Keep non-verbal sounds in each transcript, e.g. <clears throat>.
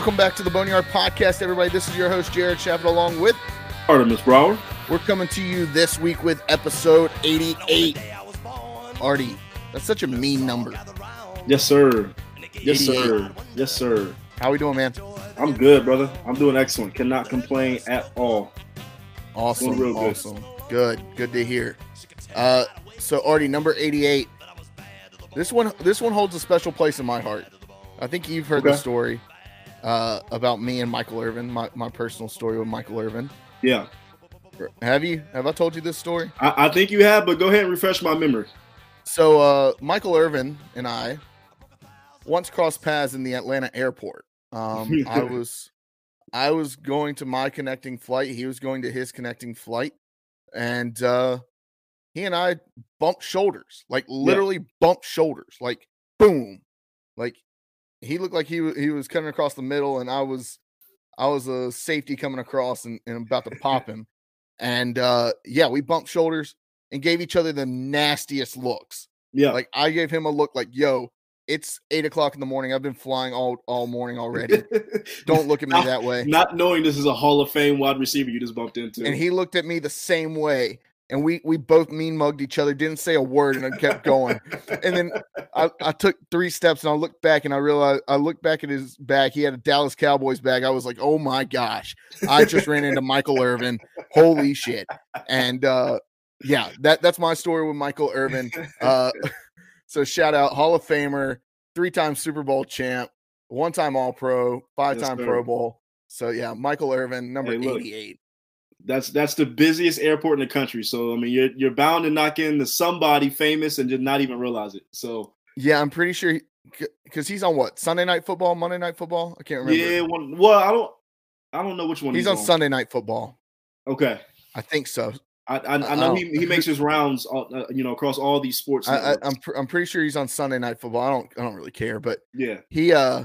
Welcome back to the Boneyard Podcast, everybody. This is your host, Jared Shafit, along with Artemis Brower. We're coming to you this week with episode 88. Artie, that's such a mean number. Yes, sir. Yes, sir. Yes, sir. How we doing, man? I'm good, brother. I'm doing excellent. Cannot complain at all. Awesome. Real Good. Awesome. Good. Good to hear. Uh, so Artie, number 88. This one, this one holds a special place in my heart. I think you've heard okay. the story uh, about me and Michael Irvin, my, my personal story with Michael Irvin. Yeah. Have you? Have I told you this story? I, I think you have, but go ahead and refresh my memory. So, uh, Michael Irvin and I once crossed paths in the Atlanta airport. Um, <laughs> I was, I was going to my connecting flight. He was going to his connecting flight, and uh, he and I bumped shoulders, like literally yeah. bumped shoulders, like boom, like he looked like he he was coming across the middle, and I was I was a safety coming across and, and about to pop <laughs> him. And uh yeah, we bumped shoulders and gave each other the nastiest looks. Yeah. Like I gave him a look like, yo, it's eight o'clock in the morning. I've been flying all all morning already. <laughs> Don't look at me not, that way. Not knowing this is a Hall of Fame wide receiver you just bumped into. And he looked at me the same way and we we both mean mugged each other, didn't say a word, and I kept going. and then I, <laughs> I took three steps and I looked back and I realized I looked back at his bag. He had a Dallas Cowboys bag. I was like, oh my gosh, I just ran into Michael Irvin. Holy shit! And uh, yeah, that that's my story with Michael Irvin. Uh, <laughs> so shout out Hall of Famer, three time Super Bowl champ, one time All Pro, five time yes, Pro Bowl. So yeah, Michael Irvin, number hey, 88 that's that's the busiest airport in the country. So I mean, you're you're bound to knock into somebody famous and just not even realize it. So yeah, I'm pretty sure because he, he's on what Sunday Night Football, Monday Night Football. I can't remember. Yeah, one, well, I don't I don't know which one he's, he's on, on, Sunday Night Football. Okay, I think so. I I, I know he, he makes his <laughs> rounds, all, uh, you know, across all these sports. I, am pr- I'm pretty sure he's on Sunday Night Football. I don't I don't really care, but yeah, he uh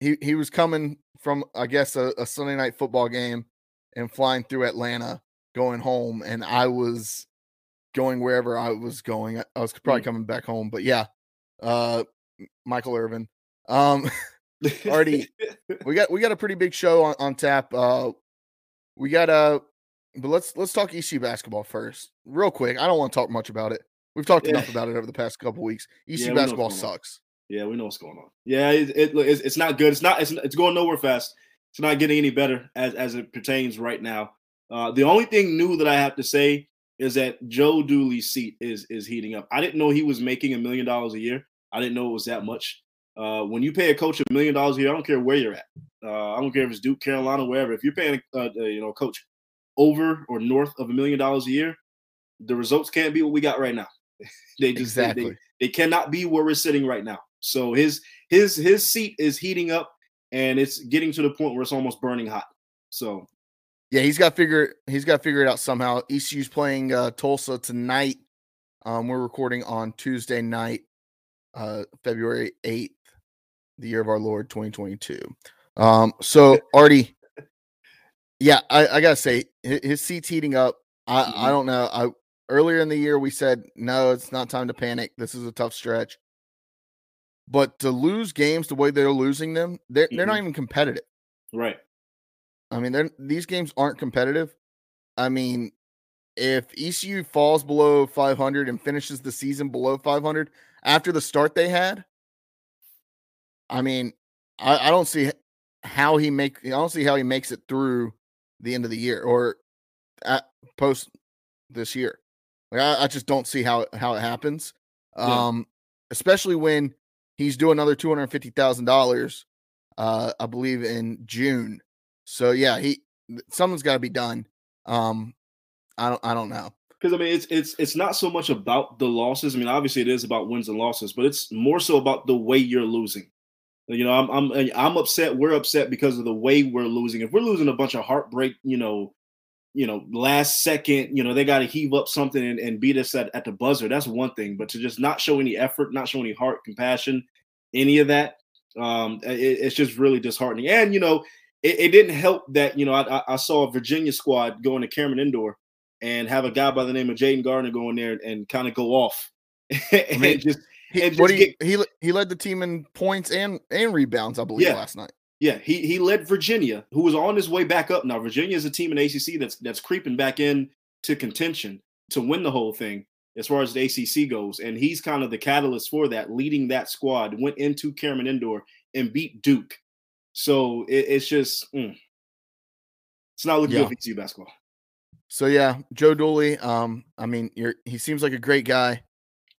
he he was coming from I guess a, a Sunday Night Football game and flying through Atlanta going home, and I was going wherever I was going. I was probably mm. coming back home, but yeah, uh, Michael Irvin. Um, <laughs> Artie, <laughs> we got we got a pretty big show on, on tap. Uh, we got a, uh, but let's let's talk ECU basketball first, real quick. I don't want to talk much about it. We've talked yeah. enough about it over the past couple weeks. ECU yeah, basketball sucks. Yeah, we know what's going on. Yeah, it, it, it's, it's not good. It's not. It's, it's going nowhere fast. It's not getting any better as as it pertains right now. Uh, the only thing new that I have to say is that Joe Dooley's seat is is heating up. I didn't know he was making a million dollars a year. I didn't know it was that much. Uh, when you pay a coach a million dollars a year, I don't care where you're at. Uh, I don't care if it's Duke, Carolina, wherever. If you're paying, a, you know, coach over or north of a million dollars a year, the results can't be what we got right now. <laughs> they just exactly. they, they cannot be where we're sitting right now. So his his his seat is heating up, and it's getting to the point where it's almost burning hot. So yeah, he's got figure he's got to figure it out somehow. ECU's playing uh, Tulsa tonight. Um, we're recording on Tuesday night, uh, February eighth, the year of our Lord, twenty twenty two. Um, so <laughs> Artie, yeah, I, I, gotta say his, his seat's heating up. I, mm-hmm. I don't know. I earlier in the year we said no, it's not time to panic. This is a tough stretch. But to lose games the way they're losing them, they're mm-hmm. they're not mm-hmm. even competitive. Right. I mean, these games aren't competitive. I mean, if ECU falls below 500 and finishes the season below 500 after the start they had, I mean, I, I don't see how he make. I don't see how he makes it through the end of the year or at post this year. Like I, I just don't see how how it happens. Yeah. Um, especially when he's due another two hundred fifty thousand uh, dollars, I believe in June so yeah, he something's got to be done. Um, I don't I don't know because I mean it's it's it's not so much about the losses. I mean, obviously it is about wins and losses, but it's more so about the way you're losing. You know, I'm I'm I'm upset. We're upset because of the way we're losing. If we're losing a bunch of heartbreak, you know, you know, last second, you know, they got to heave up something and, and beat us at, at the buzzer. That's one thing. But to just not show any effort, not show any heart, compassion, any of that, um, it, it's just really disheartening. And you know, it, it didn't help that you know I, I, saw a Virginia squad going to Cameron Indoor and have a guy by the name of Jayden Gardner go in there and, and kind of go off <laughs> and I mean, just. He, and just he, get, he he led the team in points and and rebounds, I believe, yeah. last night. Yeah, he he led Virginia, who was on his way back up. Now Virginia is a team in ACC that's that's creeping back in to contention to win the whole thing as far as the ACC goes, and he's kind of the catalyst for that, leading that squad. Went into Cameron Indoor and beat Duke, so it, it's just mm, it's not looking Yeah. good for ECU basketball. So yeah, Joe Dooley. Um, I mean, you're he seems like a great guy,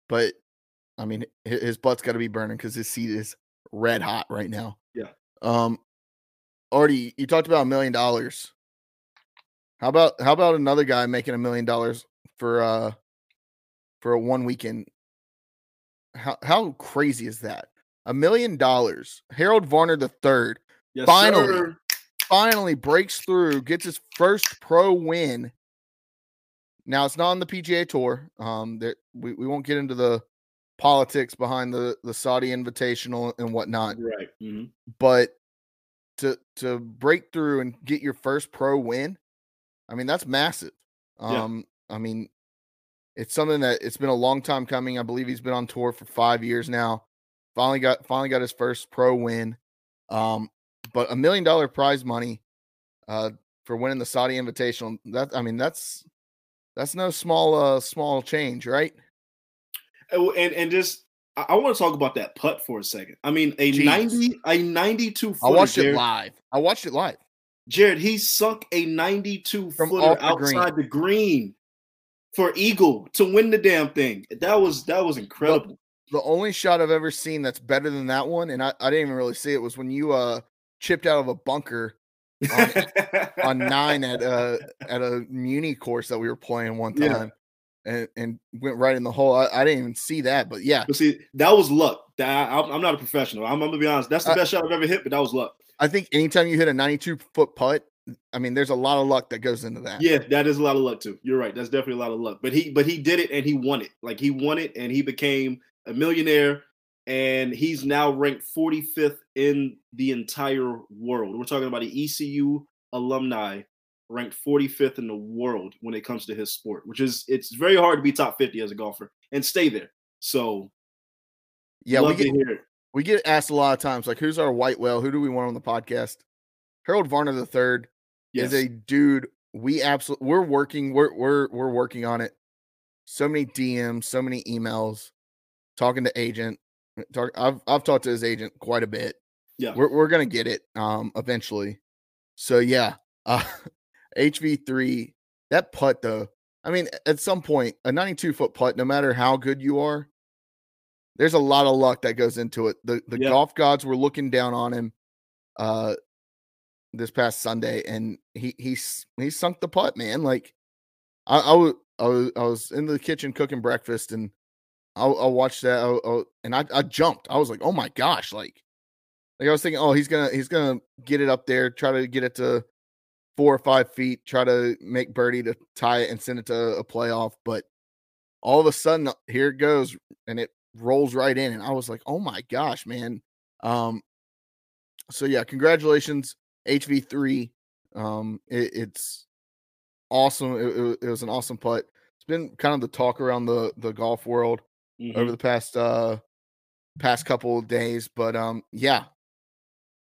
but I mean, hi- his butt's got to be burning because his seat is red hot right now. Yeah. Um, Artie, you talked about a million dollars. How about how about another guy making a million dollars for uh for a one weekend? How how crazy is that? A million dollars. Harold Varner the third Yes, Finally. sir. finally breaks through, gets his first pro win. Now it's not on the PGA Tour. Um, that we, we won't get into the politics behind the the Saudi Invitational and whatnot, right. mhm. but to to break through and get your first pro win, I mean that's massive. Yeah. Um, I mean, it's something that it's been a long time coming. I believe he's been on tour for five years now. Finally got finally got his first pro win. Um, but a million dollar prize money uh for winning the Saudi Invitational. That I mean that's that's no small uh small change, right? And and just I, I want to talk about that putt for a second. I mean, a Jeez. ninety, a ninety-two. I watched it live. I watched it live. Jared, he sunk a ninety-two From footer the green. outside the green for eagle to win the damn thing. That was that was incredible. The only shot I've ever seen that's better than that one, and I, I didn't even really see it, was when you uh chipped out of a bunker on <laughs> nine at uh at a muni course that we were playing one time and and went right in the hole. I, I didn't even see that, but yeah, But see, that was luck. That I'm, I'm not a professional. I'm, I'm gonna be honest. That's the I- best shot I've ever hit, but that was luck. I think anytime you hit a 92 foot putt, I mean, there's a lot of luck that goes into that. Yeah, that is a lot of luck too. You're right. That's definitely a lot of luck. But he but he did it and he won it. Like he won it and he became a millionaire and he's now ranked 45th in the entire world. We're talking about the ECU alumni ranked 45th in the world when it comes to his sport, which is it's very hard to be top 50 as a golfer and stay there. So yeah, we get to hear it. we get asked a lot of times, like, who's our white whale? Who do we want on the podcast? Harold Varner the third Yes. is a dude. We absolutely we're working. We're we're we're working on it. So many DMs, so many emails, talking to agent. Talk, I've I've talked to his agent quite a bit. yeah. We're we're gonna get it um eventually. So yeah, <laughs> uh HV3, that putt though. I mean, at some point, a 92 foot putt, no matter how good you are, there's a lot of luck that goes into it. The the Yeah. golf gods were looking down on him uh this past Sunday, and he he's he sunk the putt, man. Like I, I was I was I was in the kitchen cooking breakfast, and I, I watched that, I, I- and I I jumped. I was like, oh my gosh, like like I was thinking, oh, he's gonna he's gonna get it up there, try to get it to four or five feet, try to make birdie to tie it and send it to a playoff. But all of a sudden, uh, here it goes, and it rolls right in, and I was like, oh my gosh, man. Um, so yeah, congratulations, HV3. Um, it, it's awesome. It, it, was an awesome putt. It's been kind of the talk around the the golf world Mhm. over the past uh past couple of days, but um, yeah.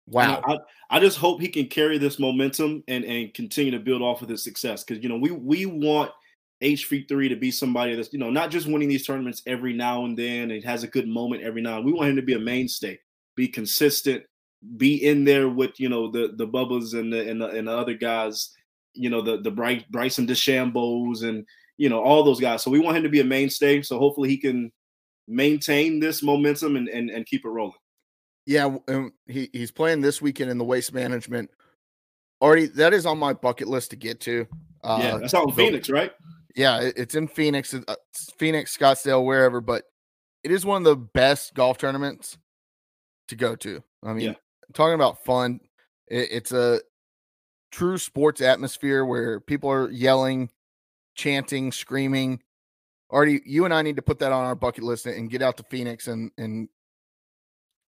Wow. I, I just hope he can carry this momentum and, and continue to build off of his success. Because you know, we we want HV3 to be somebody that's, you know, not just winning these tournaments every now and then and has a good moment every now and we want him to be a mainstay, be consistent, be in there with, you know, the the Bubbas and the and the, and the other guys, you know, the the Bryce, Bryson DeChambeau's and you know, all those guys. So we want him to be a mainstay. So hopefully he can maintain this momentum and and, and keep it rolling. Yeah, um, he he's playing this weekend in the waste management. Artie, that is on my bucket list to get to. Uh, yeah, that's out in Phoenix, right? Yeah, it- it's in Phoenix, uh, it's Phoenix, Scottsdale, wherever. But it is one of the best golf tournaments to go to. I mean, Yeah. talking about fun, it, it's a true sports atmosphere where people are yelling, chanting, screaming. Artie, you and I need to put that on our bucket list and get out to Phoenix and and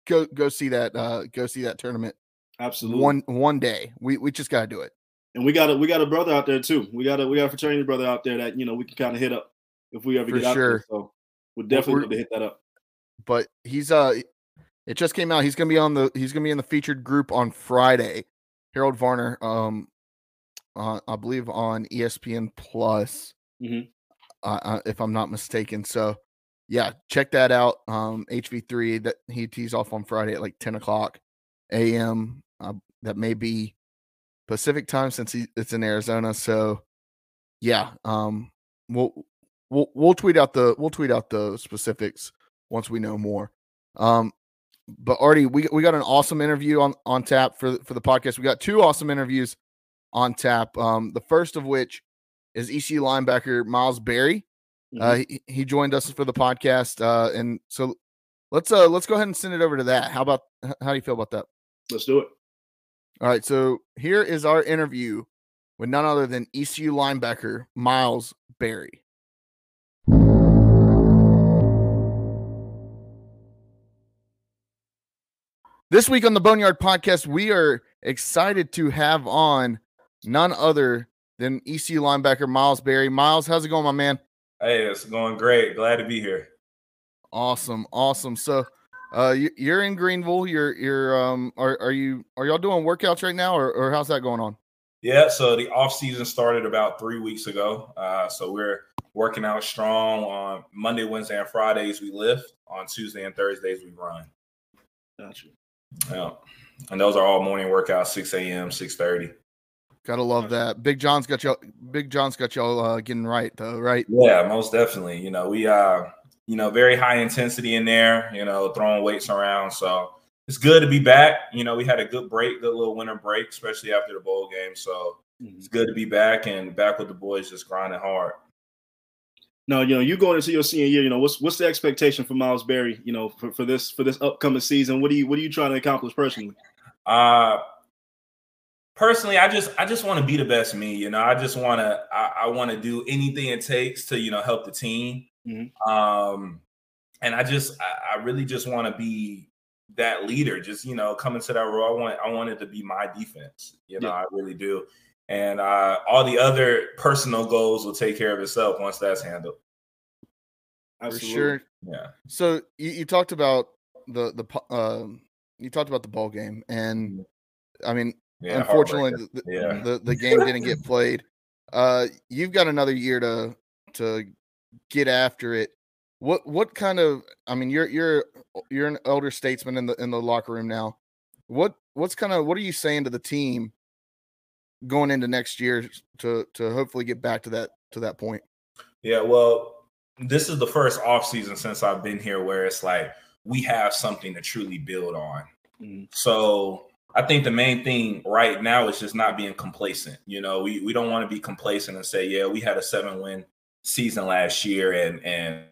go go see that uh go see that tournament Absolutely. one one day. We we just gotta do it. And we got a we got a brother out there too. We got a we got a fraternity brother out there that you know we can kind of hit up if we ever For get out sure. there. So we'll definitely we're- need to hit that up. But he's uh It just came out. He's gonna be on the he's gonna be in the featured group on Friday. Harold Varner, um, uh, I believe on ESPN Plus, Mhm. uh, uh, if I'm not mistaken. So, yeah, check that out. Um, HV3 that he tees off on Friday at like 10 o'clock a.m. Uh, that may be Pacific time since he, it's in Arizona. So, yeah, um, we'll we'll we'll tweet out the we'll tweet out the specifics once we know more. Um, but Artie, we we got an awesome interview on on tap for for the podcast. We got two awesome interviews on tap. Um, the first of which is EC linebacker Myles Berry. Uh, he, he joined us for the podcast, uh, and so let's uh let's go ahead and send it over to that. How about how do you feel about that? Let's do it. All right, so here is our interview with none other than ECU linebacker Myles Berry. This week on the Boneyard Podcast, we are excited to have on none other than ECU linebacker Myles Berry. Myles, how's it going, my man? Hey, it's going great. Glad to be here. Awesome, awesome. So, uh, you, you're in Greenville. You're you're um are are you are y'all doing workouts right now, or or how's that going on? Yeah, so the off season started about three weeks ago. Uh, so we're working out strong on Monday, Wednesday, and Fridays. We lift on Tuesday and Thursdays. We run. Gotcha. Yeah, and those are all morning workouts, six a.m., six thirty. Gotta love that. Big John's got y'all. Big John's got y'all uh, getting right though, right? Yeah, most definitely. You know, we uh, you know, very high intensity in there. You know, throwing weights around. So it's good to be back. You know, we had a good break, good little winter break, especially after the bowl game. So it's good to be back and back with the boys, just grinding hard. Now, you know, you going into your senior year, you know, what's what's the expectation for Myles Berry, you know, for, for this for this upcoming season? What do you what are you trying to accomplish personally? Uh personally, I just I just want to be the best me. You know, I just want to I, I want to do anything it takes to you know help the team. Mhm. Um, and I just I, I really just want to be that leader. Just you know, come into that role. I want I want it to be my defense. You know, Yeah. I really do. And uh, all the other personal goals will take care of itself once that's handled. For sure. Yeah. So you, you talked about the the po- um you talked about the ball game, and I mean, Yeah. unfortunately, the, the, Yeah. the the <laughs> game didn't get played. Uh, you've got another year to to get after it. What what kind of? I mean, you're you're you're an elder statesman in the in the locker room now. What what's kind of what are you saying to the team going into next year to to hopefully get back to that to that point? Yeah, well, this is the first off season since I've been here where it's like we have something to truly build on. Mhm. So I think the main thing right now is just not being complacent. You know, we we don't want to be complacent and say, yeah, we had a seven win season last year and and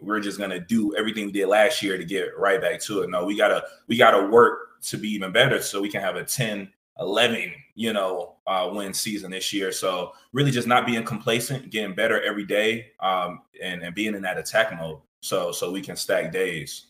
we're just gonna do everything we did last year to get right back to it. No, we gotta we gotta work to be even better so we can have a 10 11 you know uh win season this year so really just not being complacent getting better every day um and, and being in that attack mode so so we can stack days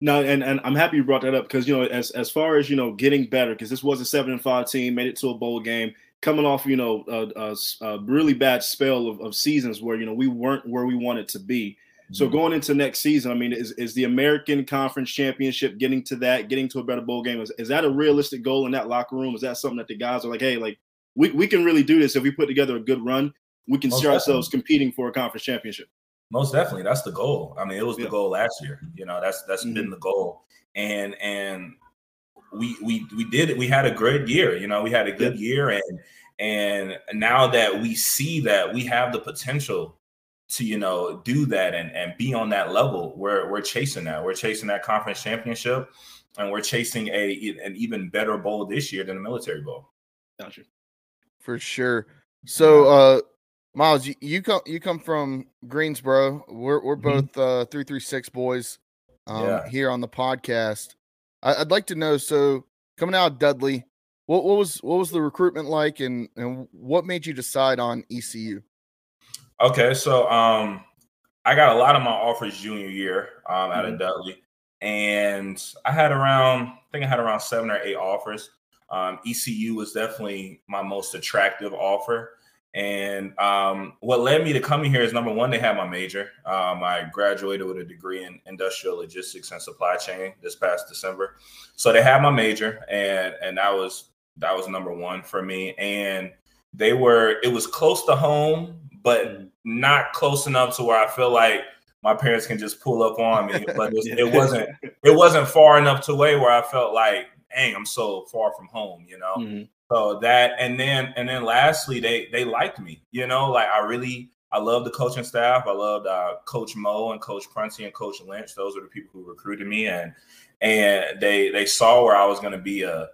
No, and, and I'm happy you brought that up because you know, as as far as you know, getting better because this was a seven and five team, made it to a bowl game, coming off you know a, a, a really bad spell of, of seasons where you know we weren't where we wanted to be. So mm-hmm. going into next season, I mean, is, is the American Conference Championship getting to that, getting to a better bowl game? Is, is that a realistic goal in that locker room? Is that something that the guys are like, hey, like we, we can really do this if we put together a good run, we can Most see ourselves competing for a conference championship. Most definitely, that's the goal. I mean, it was the goal last year. You know, that's that's Mhm. been the goal, and and we we we did it. We had a great year. You know, we had a good year, and and now that we see that we have the potential to you know do that and and be on that level, we're we're chasing that. We're chasing that conference championship, and we're chasing a an even better bowl this year than the military bowl. Gotcha. for sure. So, uh, Myles, you, you come you come from Greensboro. We're we're Mhm. both uh three three six boys, um, Yeah. here on the podcast. I, I'd like to know. So, coming out of Dudley, what what was what was the recruitment like, and and what made you decide on ECU? Okay, so um, I got a lot of my offers junior year um, out Mhm. of Dudley, and I had around, I think I had around seven or eight offers. Um, ECU was definitely my most attractive offer, And um, what led me to coming here is number one, they had my major. Um, I graduated with a degree in industrial logistics and supply chain this past December. So they had my major, and and that was that was number one for me. And they were it was close to home, but mm-hmm. not close enough to where I feel like my parents can just pull up on me. But it <laughs> wasn't it wasn't far enough to way where I felt like, dang, I'm so far from home, you know. Mm-hmm. So that and then and then lastly, they they liked me. You know, like I really I love the coaching staff. I loved uh, Coach Mo and Coach Prunty and Coach Lynch. Those are the people who recruited me, and and they they saw where I was going to be a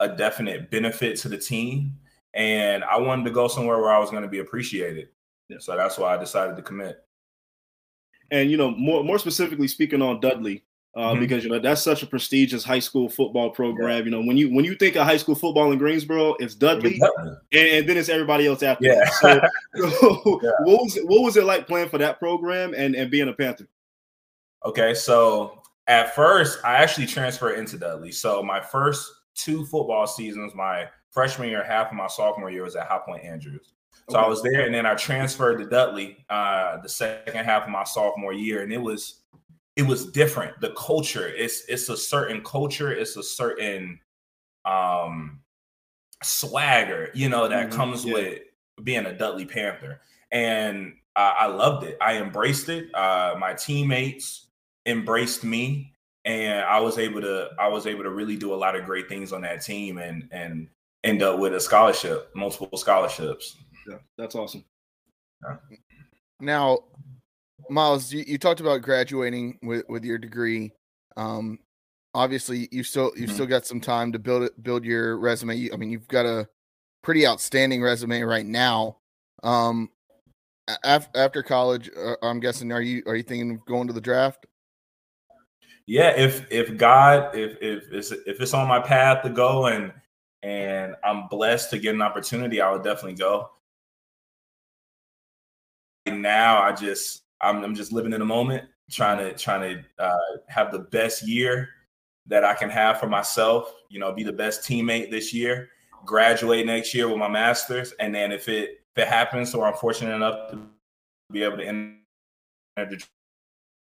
a definite benefit to the team, and I wanted to go somewhere where I was going to be appreciated. Yeah. So that's why I decided to commit. And you know, more more specifically speaking on Dudley, uh, mm-hmm. because you know that's such a prestigious high school football program. Yeah. You know, when you when you think of high school football in Greensboro, it's Dudley, and, and, then it's everybody else after. Yeah. So, <laughs> so yeah. what was it, what was it like playing for that program and and being a Panther? Okay, so at first I actually transferred into Dudley. So my first two football seasons, my freshman year, half of my sophomore year was at High Point Andrews. So okay. I was there, and then I transferred to Dudley uh, the second half of my sophomore year, and it was it was different. The culture, it's it's a certain culture, it's a certain um swagger, you know, that mm-hmm. comes yeah. with being a Dudley Panther. And uh, I loved it. I embraced it. Uh, my teammates embraced me, and I was able to I was able to really do a lot of great things on that team, and and end up with a scholarship, multiple scholarships. Yeah, that's awesome. Yeah. Now, Myles, you, you talked about graduating with, with your degree. Um, obviously, you still you've mm-hmm. still got some time to build it, build your resume. You, I mean, you've got a pretty outstanding resume right now. Um, af- after college, uh, I'm guessing are you are you thinking of going to the draft? Yeah, if if God if if it's if it's on my path to go and and I'm blessed to get an opportunity, I would definitely go. Now I just I'm, I'm just living in the moment, trying to trying to uh, have the best year that I can have for myself. You know, be the best teammate this year, graduate next year with my master's, and then if it if it happens, or I'm fortunate enough to be able to enter the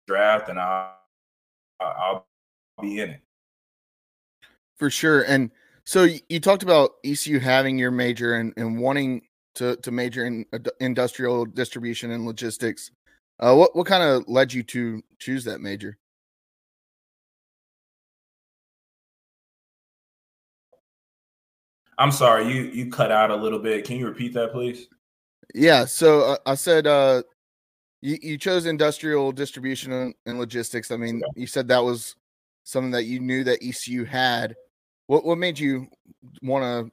draft, and I'll I'll be in it for sure. And so you talked about ECU having your major and, and wanting to to major in industrial distribution and logistics. Uh, what what kind of led you to choose that major? I'm sorry, you you cut out a little bit. Can you repeat that, please? Yeah. So uh, I said uh, you you chose industrial distribution and, and logistics. I mean, you said that was something that you knew that ECU had. What what made you want to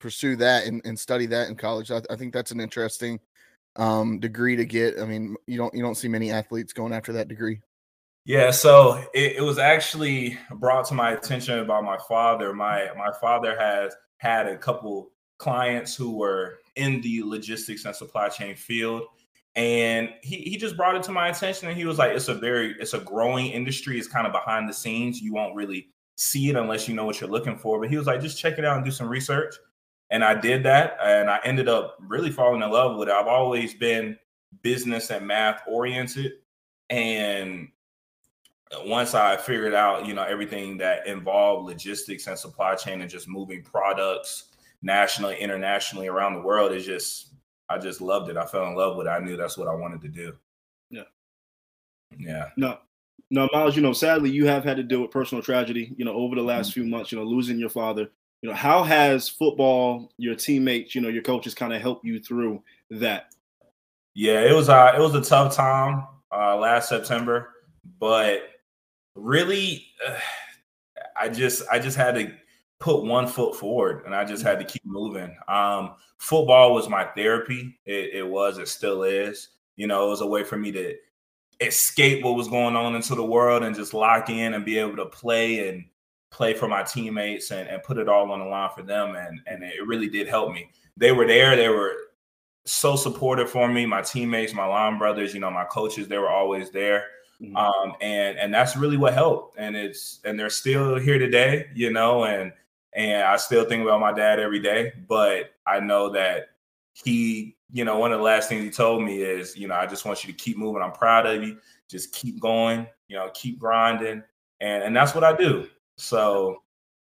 pursue that and, and study that in college? I, I think that's an interesting um, degree to get. I mean, you don't you don't see many athletes going after that degree. Yeah, so it, it was actually brought to my attention by my father. My my father has had a couple clients who were in the logistics and supply chain field and he, he just brought it to my attention and he was like it's a very it's a growing industry it's kind of behind the scenes you won't really see it unless you know what you're looking for but he was like just check it out and do some research and I did that, and I ended up really falling in love with it. I've always been business and math oriented, and once I figured out, you know, everything that involved logistics and supply chain and just moving products nationally, internationally around the world, is just I just loved it. I fell in love with it. I knew that's what I wanted to do. Yeah. Yeah. No. No, Myles, you know, sadly you have had to deal with personal tragedy, you know, over the last mm-hmm. few months, you know, losing your father you know how has football your teammates you know your coaches kind of help you through that? Yeah it was uh it was a tough time uh last september but really uh, i just i just had to put one foot forward and i just had to keep moving. Um football was my therapy. It, it was it still is. You know it was a way for me to escape what was going on into the world and just lock in and be able to play and play for my teammates and, and put it all on the line for them. And, and it really did help me. They were there. They were so supportive for me. My teammates, my line brothers, you know, my coaches, they were always there. Mm-hmm. Um, and and that's really what helped. And it's and they're still here today, you know, and and I still think about my dad every day. But I know that he, you know, one of the last things he told me is, you know, I just want you to keep moving. I'm proud of you. Just keep going, you know, keep grinding. And and that's what I do. So,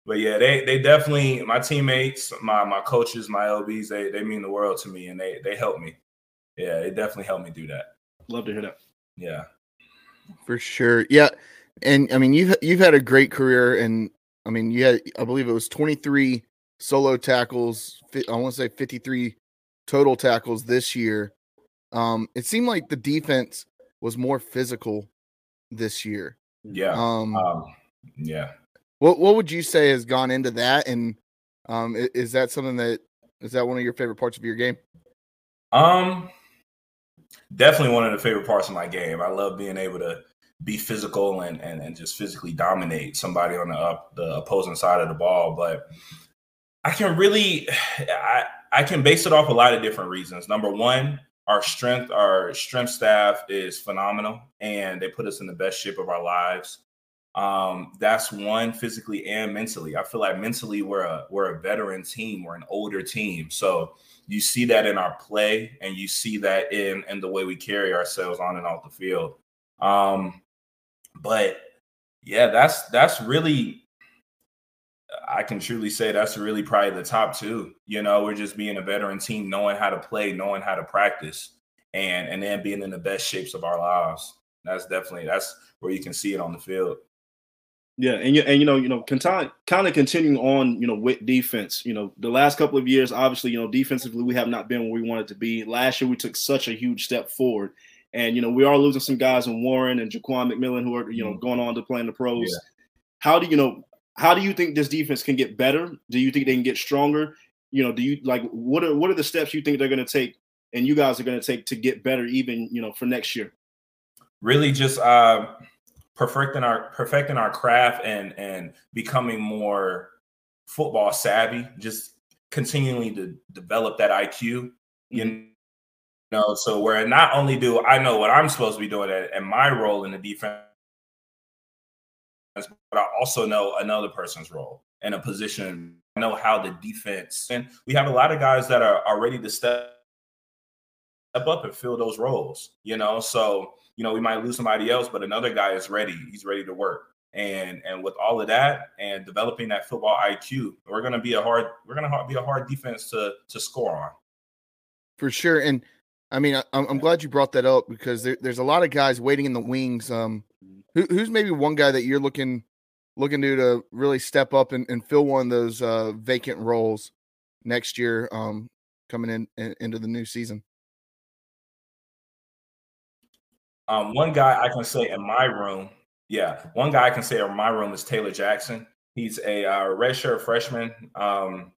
but yeah, they they definitely my teammates, my my coaches, my LBs, they they mean the world to me and they they help me. Yeah, it definitely helped me do that. Love to hear that. Yeah. For sure. Yeah. And I mean you've you've had a great career and I mean you had I believe it was 23 solo tackles, I want to say 53 total tackles this year. Um it seemed like the defense was more physical this year. Yeah. Um, Um, yeah. What what would you say has gone into that and um is that something that is that one of your favorite parts of your game? Um, definitely one of the favorite parts of my game. I love being able to be physical and and, and just physically dominate somebody on the up the opposing side of the ball. But I can really, <sighs> I I can base it off a lot of different reasons. Number one, our strength, our strength staff is phenomenal, and they put us in the best shape of our lives. Um, that's one physically and mentally. I feel like mentally we're a we're a veteran team, we're an older team. So you see that in our play and you see that in in the way we carry ourselves on and off the field. Um, but yeah, that's that's really I can truly say that's really probably the top two. You know, we're just being a veteran team, knowing how to play, knowing how to practice, and and then being in the best shapes of our lives. That's definitely that's where you can see it on the field. Yeah, and you and you know, you know, kind kind of continuing on, you know, with defense. You know, the last couple of years, obviously, you know, defensively, we have not been where we wanted to be. Last year, we took such a huge step forward, and you know, we are losing some guys in Warren and Ja'Quan McMillian who are, you know, going on to play in the pros. Yeah. How do you know? How do you think this defense can get better? Do you think they can get stronger? You know, do you like what are what are the steps you think they're going to take, and you guys are going to take to get better, even you know, for next year? Really, just uh, perfecting our perfecting our craft and and becoming more football savvy. Just continually to develop that IQ. You mm-hmm. know, so where not only do I know what I'm supposed to be doing and my role in the defense, but I also know another person's role in a position. I know how the defense, and we have a lot of guys that are, are ready to step step up and fill those roles. You know, so you know we might lose somebody else, but another guy is ready. He's ready to work. And and with all of that and developing that football IQ, we're gonna be a hard we're gonna be a hard defense to to score on. For sure. And I mean, I, I'm I'm glad you brought that up because there, there's a lot of guys waiting in the wings. Um, who, who's maybe one guy that you're looking looking to to really step up and, and fill one of those uh, vacant roles next year, um, coming in, in into the new season? Um, one guy I can say in my room, yeah, one guy I can say in my room is Taylor Jackson. He's a uh, redshirt freshman, um,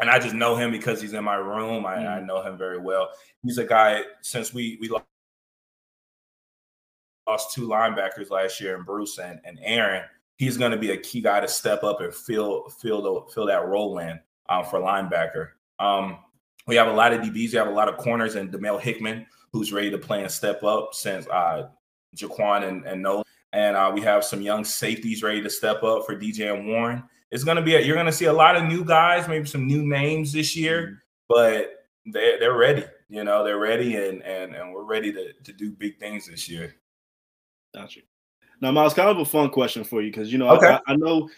and I just know him because he's in my room. I, I know him very well. He's a guy since we we lost two linebackers last year, and Bruce and, and Aaron. He's going to be a key guy to step up and fill fill the, fill that role in um, for linebacker. Um, we have a lot of DBs. We have a lot of corners, and Demel Hickman, who's ready to play and step up since uh, Jaquan and, and Nolan. And uh, we have some young safeties ready to step up for DJ and Warren. It's going to be a, you're going to see a lot of new guys, maybe some new names this year, but they're they're ready. You know, they're ready, and and and we're ready to to do big things this year. Gotcha. Now, Myles, kind of a fun question for you because you know Okay. I, I know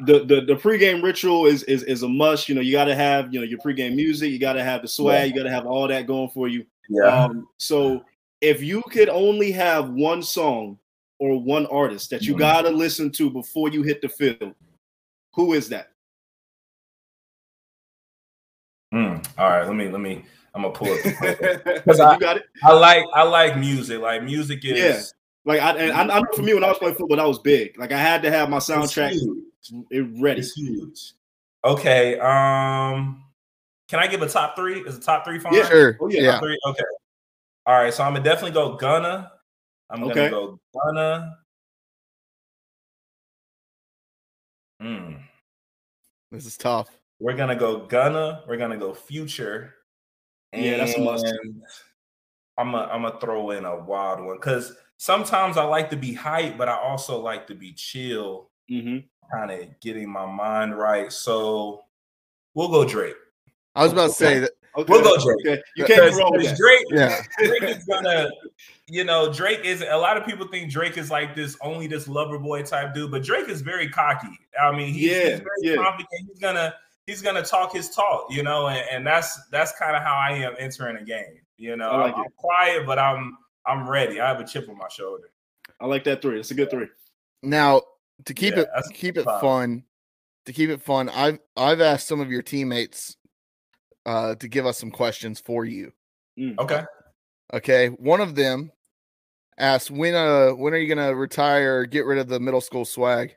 the, the the pregame ritual is is is a must. You know, you got to have you know your pregame music, you got to have the swag, you got to have all that going for you. Um, so if you could only have one song or one artist that you Mhm. got to listen to before you hit the field, who is that? Mm, all right, let me let me. I'm gonna pull it. So I- you got it. I like I like music. Like music is Yeah. Like I, and I, I know for me when I was playing football, that was big. Like I had to have my soundtrack huge. it ready. It's huge. Okay. Um, can I give a top three? Is a top three fine? Yeah. Sure. Oh, yeah. yeah. Top three. Okay. All right. So I'm gonna definitely go Gunna. I'm Okay. gonna go Gunna. Hmm. This is tough. We're gonna go Gunna. We're gonna go Future. Yeah, that's a must. I'm gonna I'm gonna throw in a wild one because sometimes I like to be hype, but I also like to be chill, hmm kind of getting my mind right. So we'll go Drake. I was about to say that Okay. We'll go Drake. Okay. You can't be Because wrong with. Drake, Yeah. Drake is gonna, you know, Drake is. A lot of people think Drake is like this only this lover boy type dude, but Drake is very cocky. I mean, he's, Yeah, he's very yeah. confident. He's gonna he's gonna talk his talk, you know, and, and that's that's kind of how I am entering a game. You know, like I'm, it. I'm quiet, but I'm I'm ready. I have a chip on my shoulder. I like that three. It's a good three. Now to keep Yeah, it keep it fine. fun, to keep it fun, I've I've asked some of your teammates uh to give us some questions for you. Mm. Okay. Okay. One of them asked when uh when are you gonna retire or get rid of the middle school swag?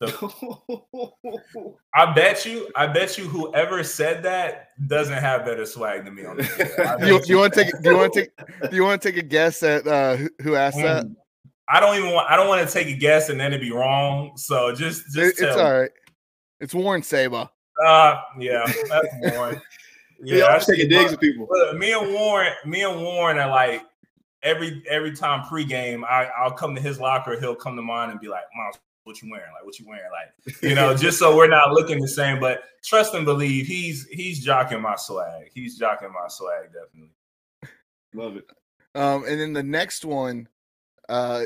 <laughs> I bet you, I bet you, whoever said that doesn't have better swag than me on the <laughs> Do you, you want to <laughs> take do you want to take do you want to take a guess at uh who, who asked that? Mm. I don't even want. I don't want to take a guess and then it'd be wrong. So just, It- just it's tell. all right. It's Warren Saba. Uh, yeah, that's Warren. Yeah, I I'm taking see, digs at people. Look, me and Warren, me and Warren are like every every time pregame, I I'll come to his locker, he'll come to mine and be like, "Myles, what you wearing? Like, what you wearing? Like, you know, just so we're not looking the same." But trust and believe, he's he's jocking my swag. He's jocking my swag, definitely. Love it. Um, and then the next one, uh,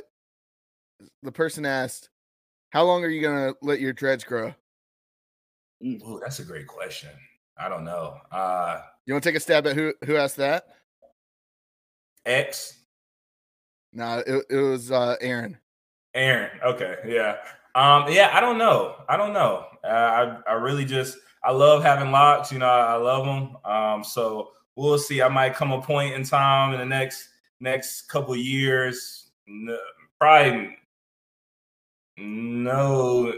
the person asked, "How long are you gonna let your dreads grow?" Ooh, that's a great question. I don't know. Uh, You want to take a stab at who who asked that? X. No, it, it was uh, Aaron. Aaron. Okay. Yeah. Um, yeah, I don't know. I don't know. Uh, I, I really just I love having locks, you know, I, I love them. Um, so we'll see. I might come a point in time in the next next couple years. n- Probably no,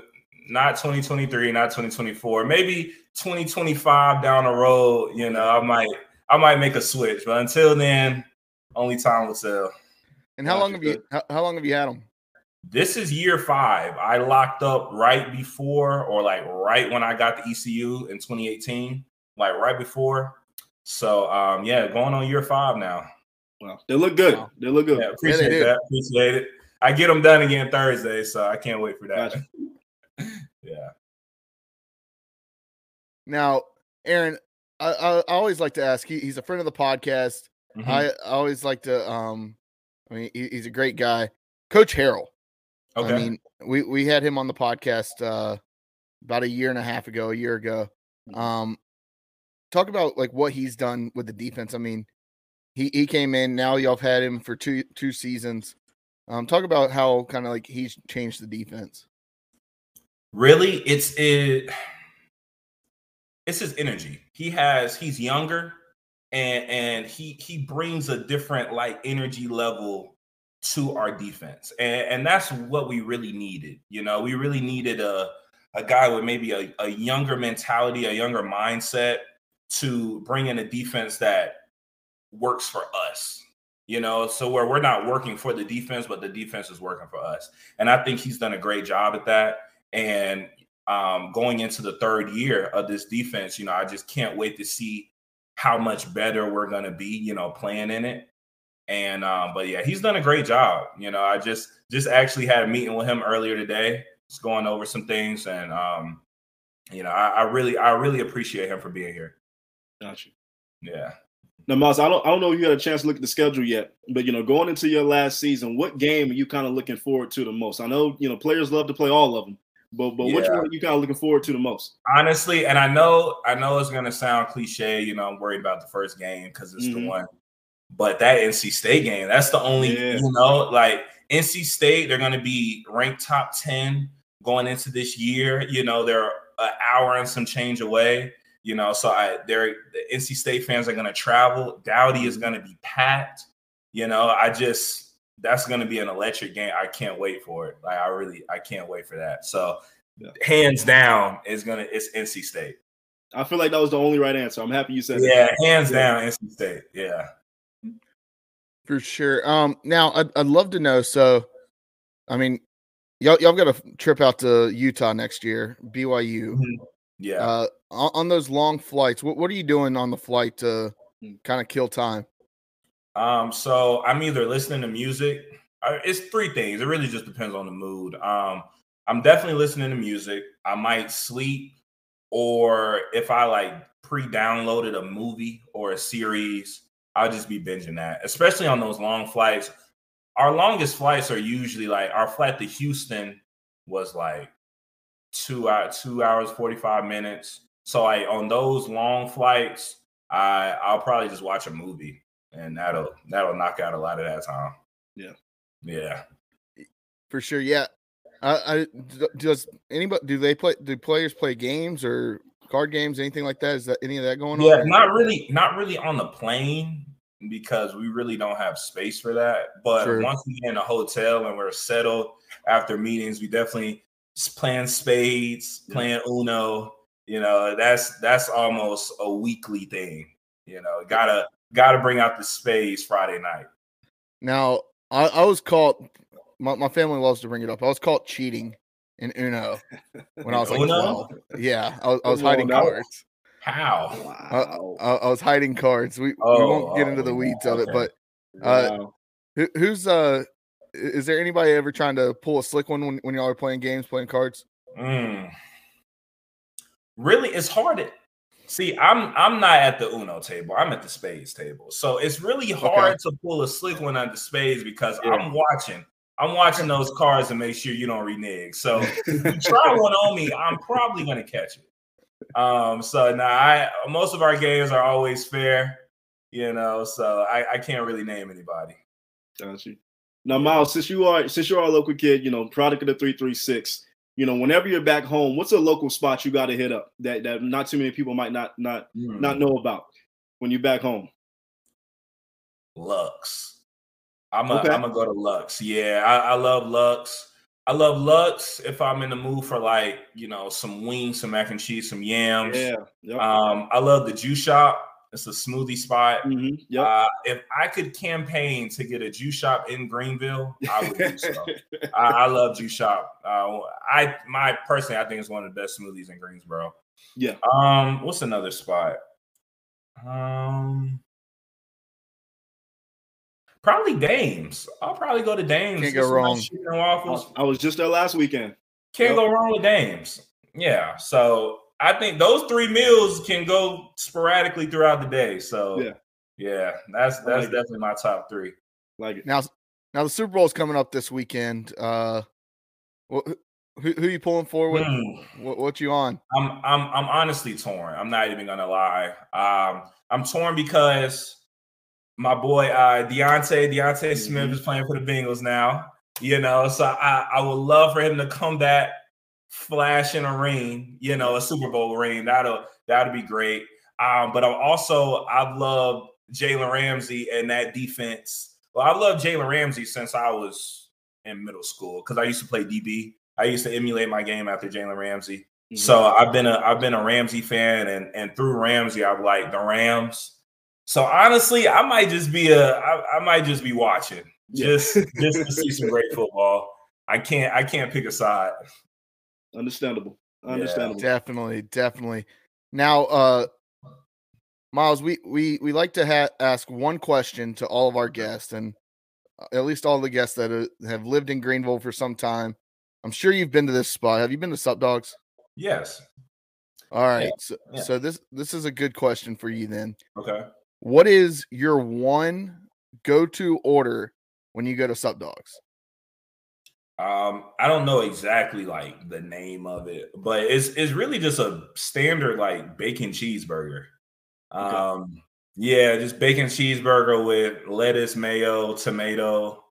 not 2023, not 2024, maybe 2025 down the road, you know, I might I might make a switch. But until then, only time will tell. And how long have you how, how long have you had them? This is year five. I locked up right before, or like right when I got the ECU in 2018, like right before. So, um, yeah, going on year five now. Wow. They look good. Wow. They look good. Yeah, appreciate do. that. Appreciate it. I get them done again Thursday, so I can't wait for that. Gotcha. <laughs> yeah. Now, Aaron, I, I, I always like to ask. He, he's a friend of the podcast. Mhm. I, I always like to. Um, I mean, he, he's a great guy, Coach Harrell. Okay. I mean, we we had him on the podcast uh, about a year and a half ago, a year ago. Mhm. Um, talk about like what he's done with the defense. I mean, he he came in. Now y'all have had him for two two seasons. Um, talk about how kind of like he's changed the defense. really it's it <sighs> it's his energy he has he's younger and and he he brings a different like energy level to our defense and and that's what we really needed you know we really needed a a guy with maybe a, a younger mentality a younger mindset to bring in a defense that works for us you know so where we're not working for the defense but the defense is working for us and i think he's done a great job at that and um, going into the third year of this defense, you know, I just can't wait to see how much better we're going to be, you know, playing in it. And um, but yeah, he's done a great job. You know, I just just actually had a meeting with him earlier today, just going over some things, and um, you know, I, I really I really appreciate him for being here. Gotcha. Yeah. Now, Myles, I don't, I don't know if you had a chance to look at the schedule yet, but you know, going into your last season, what game are you kind of looking forward to the most? I know you know players love to play all of them, but but which one are you kind of looking forward to the most? honestly, and I know I know it's gonna sound cliche, you know, I'm worried about the first game because it's Mhm. the one. But that NC State game, that's the only, Yeah. you know, like NC State, they're gonna be ranked top 10 going into this year. You know, they're an hour and some change away. You know, so I they're the NC State fans are gonna travel. Dowdy is gonna be packed. You know, I just that's gonna be an electric game. I can't wait for it. Like I really I can't wait for that. So Yeah. hands down is gonna it's NC State. I feel like that was the only right answer. I'm happy you said that. Yeah, hands Yeah. down NC State. Yeah. For sure. Um, now I'd, I'd love to know. So, I mean, y'all y'all got a trip out to Utah next year, BYU. Yeah. Uh, on, on those long flights, what what are you doing on the flight to Hmm. kind of kill time? Um, so I'm either listening to music. It's three things. It really just depends on the mood. Um, I'm definitely listening to music. I might sleep, or if I like pre-downloaded a movie or a series, I'll just be binging that, especially on those long flights. Our longest flights are usually like our flight to Houston was like two hour, two hours, 45 minutes. So like on those long flights, I I'll probably just watch a movie and that'll that'll knock out a lot of that time. Yeah. Yeah. For sure. Yeah. Uh, I, does anybody do they play do players play games or card games anything like that? Is that any of that going yeah, on Yeah, not really not really on the plane because we really don't have space for that. But Sure. once we get in a hotel and we're settled after meetings we definitely playing spades Yeah. playing uno you know that's that's almost a weekly thing you know gotta gotta bring out the spades friday night. Now I, I was caught my, my family loves to bring it up. I was caught cheating in uno when i was like Uno? 12 yeah i was, I was hiding now. cards how Wow. I, I was hiding cards we, we won't get into the Oh, weeds of it but uh, Wow. who, who's uh is there anybody ever trying to pull a slick one when, when y'all are playing games playing cards Mm. Really, it's hard to see. I'm I'm not at the Uno table. I'm at the spades table. So it's really hard to pull a slick one at the spades because Yeah. I'm watching. I'm watching those cards and make sure you don't renege. So <laughs> if you try one on me, I'm probably gonna catch it. Um, so now I most of our games are always fair, you know. So I, I can't really name anybody. Got you. Now, Myles, since you are since you're a local kid, you know, product of the three three six. You know, whenever you're back home, what's a local spot you got to hit up that that not too many people might not not Hmm. not know about when you're back home? Lux. I'm a, Okay. I'm gonna go to Lux. Yeah, I, I love Lux. I love Lux if I'm in the mood for like you know some wings, some mac and cheese, some yams. Yeah. Yep. Um, I love the juice shop. It's a smoothie spot. Mhm, Yep. Uh, if I could campaign to get a juice shop in Greenville, I would do so. <laughs> I, I love juice shop. Uh, I my personally, I think it's one of the best smoothies in Greensboro. Yeah. Um, what's another spot? Um, probably Dames. I'll probably go to Dames. Can't go wrong. I waffles. was- I was just there last weekend. Can't Yep. go wrong with Dames. Yeah. So I think those three meals can go sporadically throughout the day. So Yeah. yeah, that's that's like it. definitely my top three. Like it. now now the super bowl is coming up this weekend uh wh- who, who you pulling for what, Hmm. what what you on I'm I'm I'm honestly torn. I'm not even gonna lie. Um, I'm torn because my boy uh Deontay Deontay Smith Mhm. is playing for the Bengals now. You know, so I I would love for him to come back, flash in a ring. You know, a Super Bowl ring. That'll that'll be great. Um, but I'm also I've loved Jalen Ramsey and that defense. Well, I've loved Jalen Ramsey since I was in middle school because I used to play DB. I used to emulate my game after Jalen Ramsey. Mhm. So I've been a I've been a Ramsey fan, and and through Ramsey, I've liked the Rams. So honestly, I might just be a I, I might just be watching Yeah. just just to see some <laughs> great football. I can't I can't pick a side. understandable. Yeah. Understandable. definitely definitely now uh Myles we we we like to ha- ask one question to all of our guests and uh, at least all the guests that uh, have lived in greenville for some time i'm sure you've been to this spot have you been to sup dogs Yes. all right so, yeah. so this this is a good question for you then Okay. What is your one go-to order when you go to Sup Dogs Um, I don't know exactly like the name of it, but it's it's really just a standard like bacon cheeseburger. Okay. Um, yeah, just bacon cheeseburger with lettuce, mayo, tomato.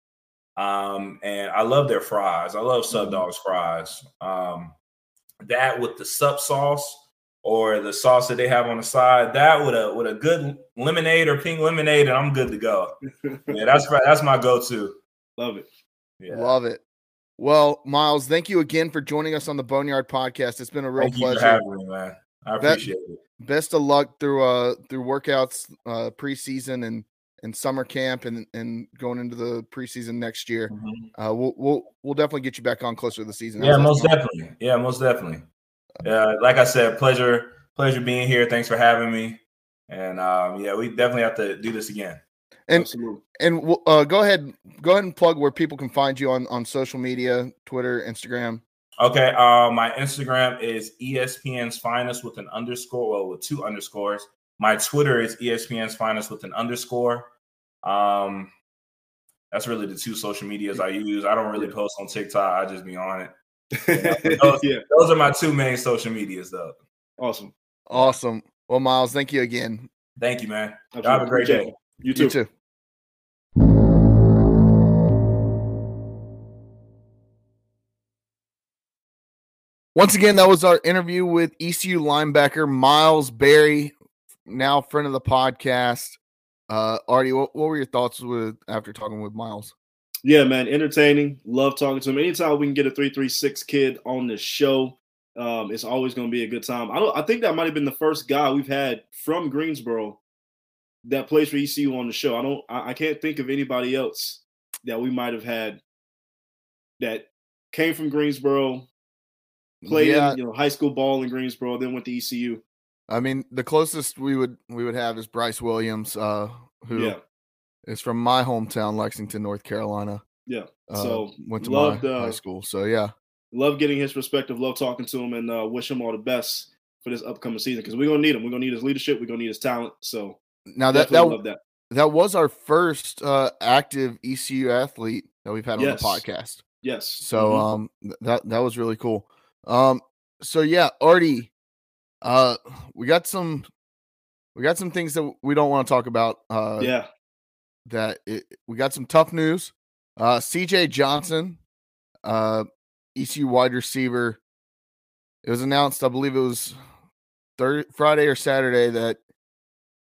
Um, and I love their fries. I love Sub Mhm. Dogs fries. Um, that with the sub sauce or the sauce that they have on the side, that with a with a good lemonade or pink lemonade, and I'm good to go. <laughs> Yeah, that's right. That's my go-to. Love it. Yeah. love it well Myles thank you again for joining us on the boneyard podcast it's been a real Thank you for pleasure having me, man. I That- appreciate it. best of luck through uh through workouts uh preseason and and summer camp and and going into the preseason next year Mhm. uh we'll we'll, we'll definitely get you back on closer to the season Yeah, most sound? definitely. Yeah, most definitely. Yeah, like I said, pleasure, pleasure being here. Thanks for having me. And um, yeah, we definitely have to do this again. And- Absolutely. and we'll, uh go ahead go ahead and plug where people can find you on on social media twitter instagram Okay. Uh, my Instagram is ESPN's finest with an underscore, well, with two underscores. My Twitter is ESPN's finest with an underscore. Um, that's really the two social medias I use. I don't really post on TikTok. I just be on it. Those, <laughs> yeah. those are my two main social medias, though. Awesome. Awesome. Well, Myles, thank you again. Thank you, man. Have a great day. You too. You too. Once again, that was our interview with ECU linebacker Myles Berry, now friend of the podcast. Uh, Artie, what, what were your thoughts with after talking with Myles? Yeah, man, entertaining. Love talking to him. Anytime we can get a three three six kid on the show, um, it's always going to be a good time. I don't. I think that might have been the first guy we've had from Greensboro that plays for ECU on the show. I don't. I, I can't think of anybody else that we might have had that came from Greensboro, played yeah. you know high school ball in Greensboro, then went to ECU. I mean, the closest we would we would have is Bryce Williams, uh, who yeah. Is from my hometown, Lexington, North Carolina. Yeah, uh, so went to loved, my uh, high school. So yeah, love getting his perspective. Love talking to him, and uh, wish him all the best for this upcoming season because we're gonna need him. We're gonna need his leadership. We're gonna need his talent. So now that that, that that was our first uh, active ECU athlete that we've had yes. on the podcast. Yes. So mm-hmm. um that that was really cool. Um so yeah, Artie, uh we got some we got some things that we don't want to talk about. Uh yeah. That it, we got some tough news. Uh CJ Johnson, uh ECU wide receiver. It was announced, I believe it was Thursday, Friday or Saturday that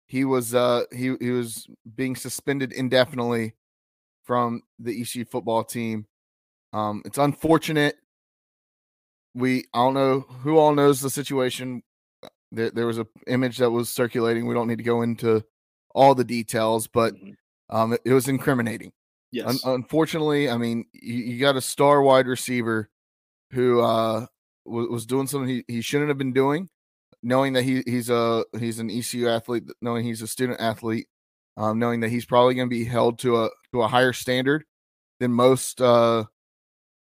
he was uh he he was being suspended indefinitely from the ECU football team. Um, it's unfortunate. We I don't know who all knows the situation. There, there was a image that was circulating. We don't need to go into all the details, but mm-hmm. Um, it, it, was incriminating. Yes. Un- unfortunately, I mean, you, you, got a star wide receiver who uh, was, was doing something he, he shouldn't have been doing knowing that he he's a he's an ECU athlete, knowing he's a student athlete, um, knowing that he's probably going to be held to a to a higher standard than most uh,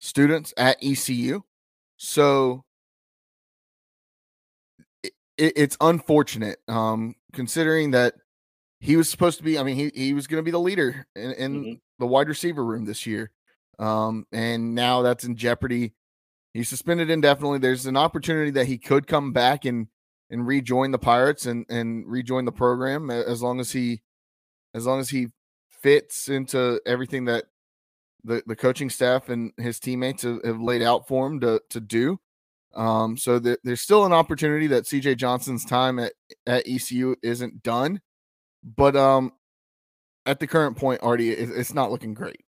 students at ECU. So it, it's unfortunate, um, considering that he was supposed to be. I mean, he he was going to be the leader in, in mm-hmm. the wide receiver room this year, um, and now that's in jeopardy. He's suspended indefinitely. There's an opportunity that he could come back and and rejoin the Pirates and and rejoin the program as long as he as long as he fits into everything that the, the coaching staff and his teammates have, have laid out for him to to do. Um, so the, there's still an opportunity that CJ Johnson's time at, at ECU isn't done, but um, at the current point, Artie, it, it's not looking great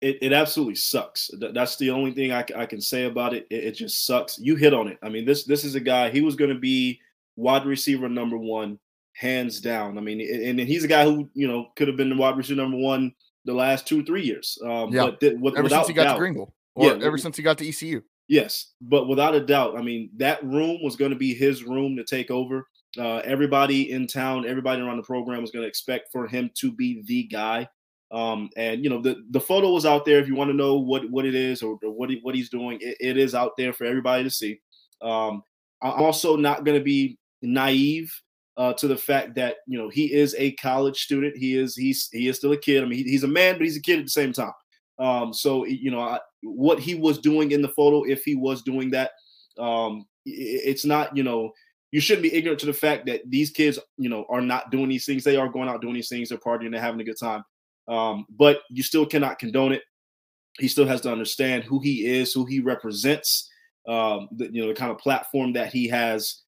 it, it absolutely sucks. That's the only thing I, I can say about it. it. it. just sucks. You hit on it. I mean, this this is a guy. He was going to be wide receiver number one, hands down. I mean, and, and he's a guy who you know could have been the wide receiver number one the last two three years. Um, yeah. But th- with, ever since he got doubt, to Greenville, or yeah, ever since he got to ECU. Yes, but without a doubt, I mean, that room was going to be his room to take over. Uh, everybody in town, everybody around the program was going to expect for him to be the guy. Um, and you know the the photo was out there if you want to know what what it is or, or what he, what he's doing. It, it is out there for everybody to see. Um, I'm also not going to be naive uh, to the fact that you know he is a college student. He is he's he is still a kid. I mean, he, he's a man, but he's a kid at the same time. Um, so you know I, what he was doing in the photo, if he was doing that, um, it, it's not you know you shouldn't be ignorant to the fact that these kids you know are not doing these things. They are going out doing these things. They're partying. They're having a good time. Um, but you still cannot condone it. He still has to understand who he is, who he represents, um, the, you know, the kind of platform that he has.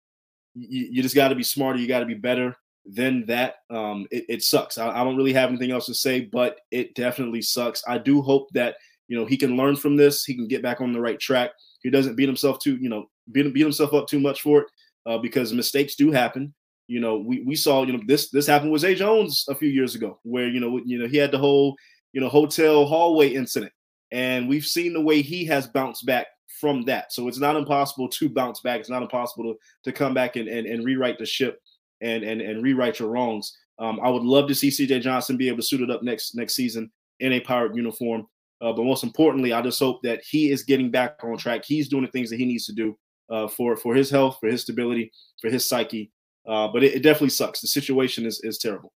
You, you just got to be smarter. You got to be better than that. Um, it, it, sucks. I, I don't really have anything else to say, but it definitely sucks. I do hope that you know he can learn from this. He can get back on the right track. He doesn't beat himself too, you know, beat, beat himself up too much for it uh, because mistakes do happen you know, we, we saw, you know, this this happened with Zay Jones a few years ago, where you know, you know, he had the whole, you know, hotel hallway incident, and we've seen the way he has bounced back from that. So it's not impossible to bounce back. It's not impossible to to come back and and, and rewrite the ship and and and rewrite your wrongs. Um, I would love to see CJ Johnson be able to suit it up next next season in a pirate uniform. Uh, but most importantly, I just hope that he is getting back on track. He's doing the things that he needs to do uh, for for his health, for his stability, for his psyche. Uh, but it, it, definitely sucks. The situation is is terrible.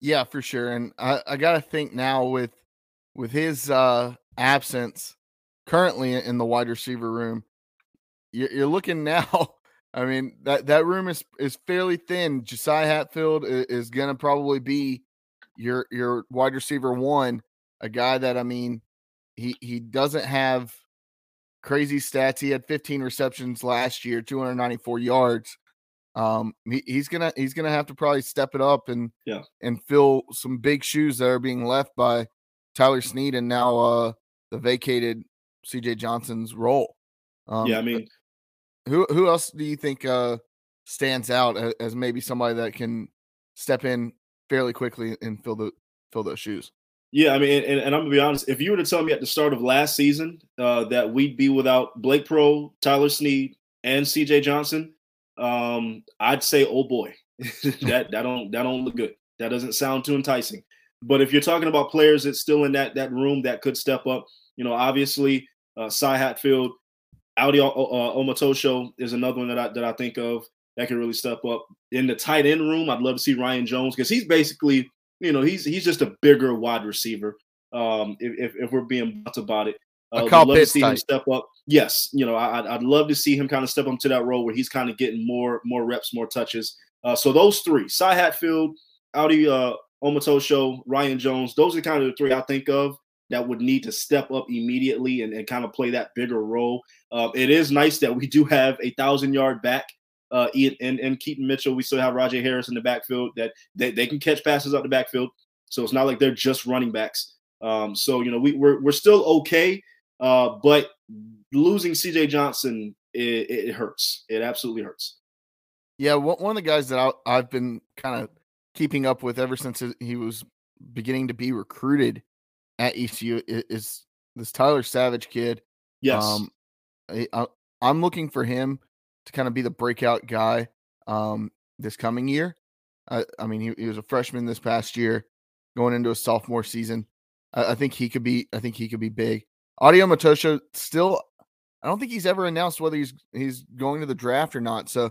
Yeah, for sure. And I, I got to think now with with his uh, absence currently in the wide receiver room, you're, you're looking <laughs> now. I mean that that room is is fairly thin. Josiah Hatfield is, is to probably be your your wide receiver one a guy that I mean, he he doesn't have crazy stats. He had 15 receptions last year, 294 yards. Um, he, he's gonna he's gonna have to probably step it up and yeah and fill some big shoes that are being left by Tyler Snead and now uh the vacated CJ Johnson's role. Um, yeah, I mean, who who else do you think uh stands out as, as maybe somebody that can step in fairly quickly and fill the fill those shoes? Yeah, I mean, and, and, I'm gonna be honest. If you were to tell me at the start of last season uh, that we'd be without Blake Proehl, Tyler Snead, and C.J. Johnson, um, I'd say, oh boy, <laughs> that that don't that don't look good. That doesn't sound too enticing. But if you're talking about players that's still in that that room that could step up, you know, obviously, uh, Cy Hatfield, Audie uh, Omotosho is another one that I that I think of that can really step up. In the tight end room, I'd love to see Ryan Jones because he's basically you know, he's he's just a bigger wide receiver. Um, if, if, if we're being blunt about it, uh, I'd love to see type. him step up. Yes, you know, I, I'd love to see him kind of step up to that role where he's kind of getting more more reps, more touches. Uh, so those three, Cy Hatfield, Audie uh, Omotosho, Ryan Jones, those are kind of the three I think of that would need to step up immediately and, and kind of play that bigger role. Uh, it is nice that we do have a thousand yard back uh, and, and Keaton Mitchell. We still have Rahjai Harris in the backfield that they, they can catch passes out the backfield. So it's not like they're just running backs. Um, so you know we we're we're still okay, uh, but losing CJ Johnson it, it, hurts. It absolutely hurts. Yeah, one of the guys that I, I've been kind of keeping up with ever since he was beginning to be recruited at ECU is this Tyler Savage kid. Yes, um, I, I'm looking for him to kind of be the breakout guy um, this coming year. I, I mean, he, he, was a freshman this past year, going into a sophomore season. I, I think he could be. I think he could be big. Audie Omotosho still. I don't think he's ever announced whether he's he's going to the draft or not. So,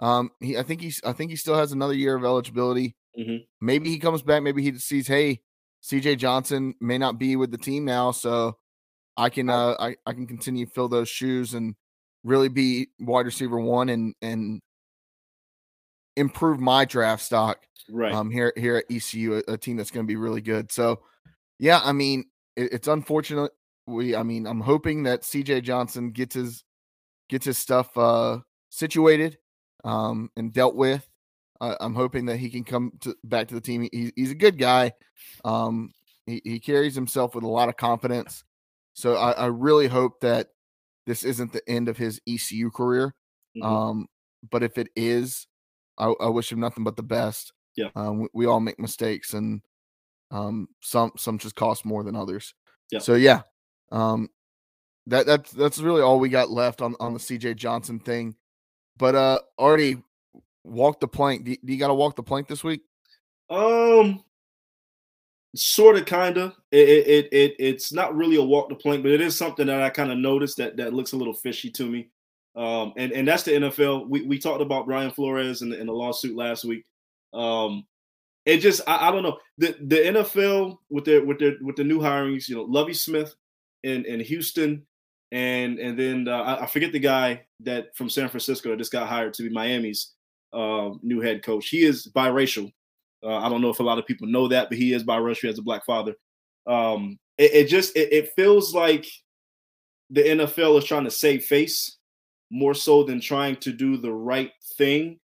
um, he I think he's I think he still has another year of eligibility. Mm-hmm. Maybe he comes back. Maybe he sees, hey, C.J. Johnson may not be with the team now, so I can uh I, I can continue to fill those shoes and really be wide receiver one and and improve my draft stock right. um here here at ECU a, a team that's going to be really good. So yeah I mean it, it's unfortunate we I mean I'm hoping that CJ Johnson gets his gets his stuff uh situated um and dealt with. Uh, I'm hoping that he can come to back to the team. He, he's a good guy um he, he carries himself with a lot of confidence. So I, I really hope that this isn't the end of his ECU career. Mm-hmm. Um, but if it is, I, I, wish him nothing but the best. Yeah. Um, we, we, all make mistakes, and um, some some just cost more than others. Yeah. So yeah, um, that that's that's really all we got left on on the CJ Johnson thing. But uh, already walk the plank. Do, do you got to walk the plank this week? Um, sort of kind of it, it, it it's not really a walk the plank but it is something that i kind of noticed that that looks a little fishy to me. Um and and that's the nfl we, we talked about brian flores in the, in the lawsuit last week. Um it just I, I don't know. The the nfl with their with their with the new hirings you know Lovie Smith in in houston and and then uh, I, I forget the guy that from san francisco that just got hired to be miami's uh, new head coach. He is biracial uh, I don't know if a lot of people know that, but he is biracial. Has a black father. Um, it, it just it, it feels like the NFL is trying to save face more so than trying to do the right thing.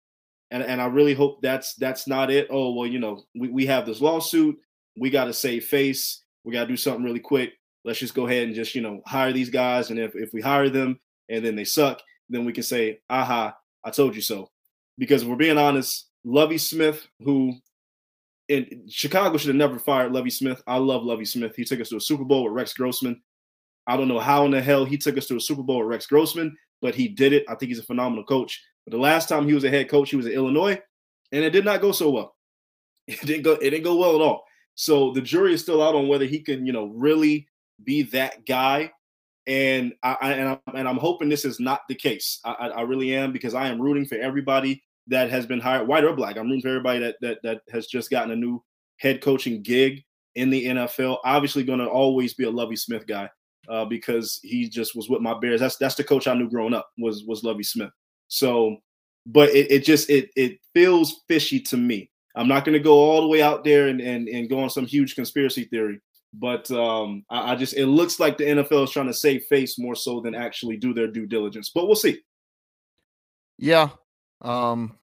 And and I really hope that's that's not it. Oh well, you know, we, we have this lawsuit. We got to save face. We got to do something really quick. Let's just go ahead and just you know hire these guys. And if if we hire them and then they suck, then we can say, "Aha, I told you so." Because if we're being honest, Lovie Smith, who and Chicago should have never fired Lovie Smith. I love Lovie Smith. He took us to a Super Bowl with Rex Grossman. I don't know how in the hell he took us to a Super Bowl with Rex Grossman, but he did it. I think he's a phenomenal coach. But the last time he was a head coach, he was at Illinois, and it did not go so well. <laughs> It didn't go. It didn't go well at all. So the jury is still out on whether he can, you know, really be that guy. And I, I and I'm and I'm hoping this is not the case. I, I, I really am because I am rooting for everybody that has been hired, white or black. I'm rooting for everybody that that that has just gotten a new head coaching gig in the NFL. Obviously, going to always be a Lovie Smith guy uh, because he just was with my Bears. That's that's the coach I knew growing up was was Lovie Smith. So, but it, it just it it feels fishy to me. I'm not going to go all the way out there and, and and go on some huge conspiracy theory, but um, I, I just it looks like the NFL is trying to save face more so than actually do their due diligence. But we'll see. Yeah, um,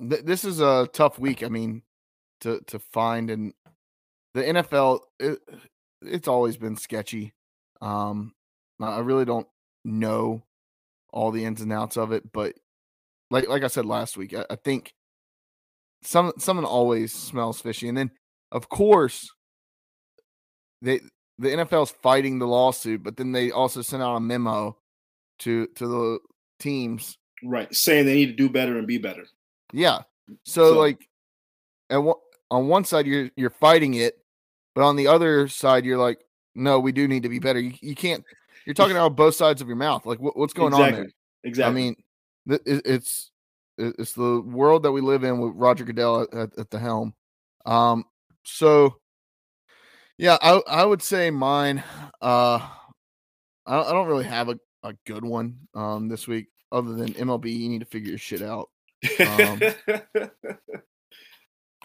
th- this is a tough week. I mean, to to find and the NFL, it, it's always been sketchy. Um, I really don't know all the ins and outs of it, but like like I said last week, I, I think some someone always smells fishy, and then of course they the NFL's fighting the lawsuit, but then they also sent out a memo to to the teams, right, saying they need to do better and be better. Yeah, so, so like, at one, on one side you're you're fighting it, but on the other side you're like, no, we do need to be better. You, you can't. You're talking out both sides of your mouth. Like what, what's going exactly. on there? Exactly. I mean, it, it's it's the world that we live in with Roger Goodell at, at, at the helm. Um, so yeah, I I would say mine. Uh, I I don't really have a, a good one um this week other than MLB. You need to figure your shit out. Um, <laughs>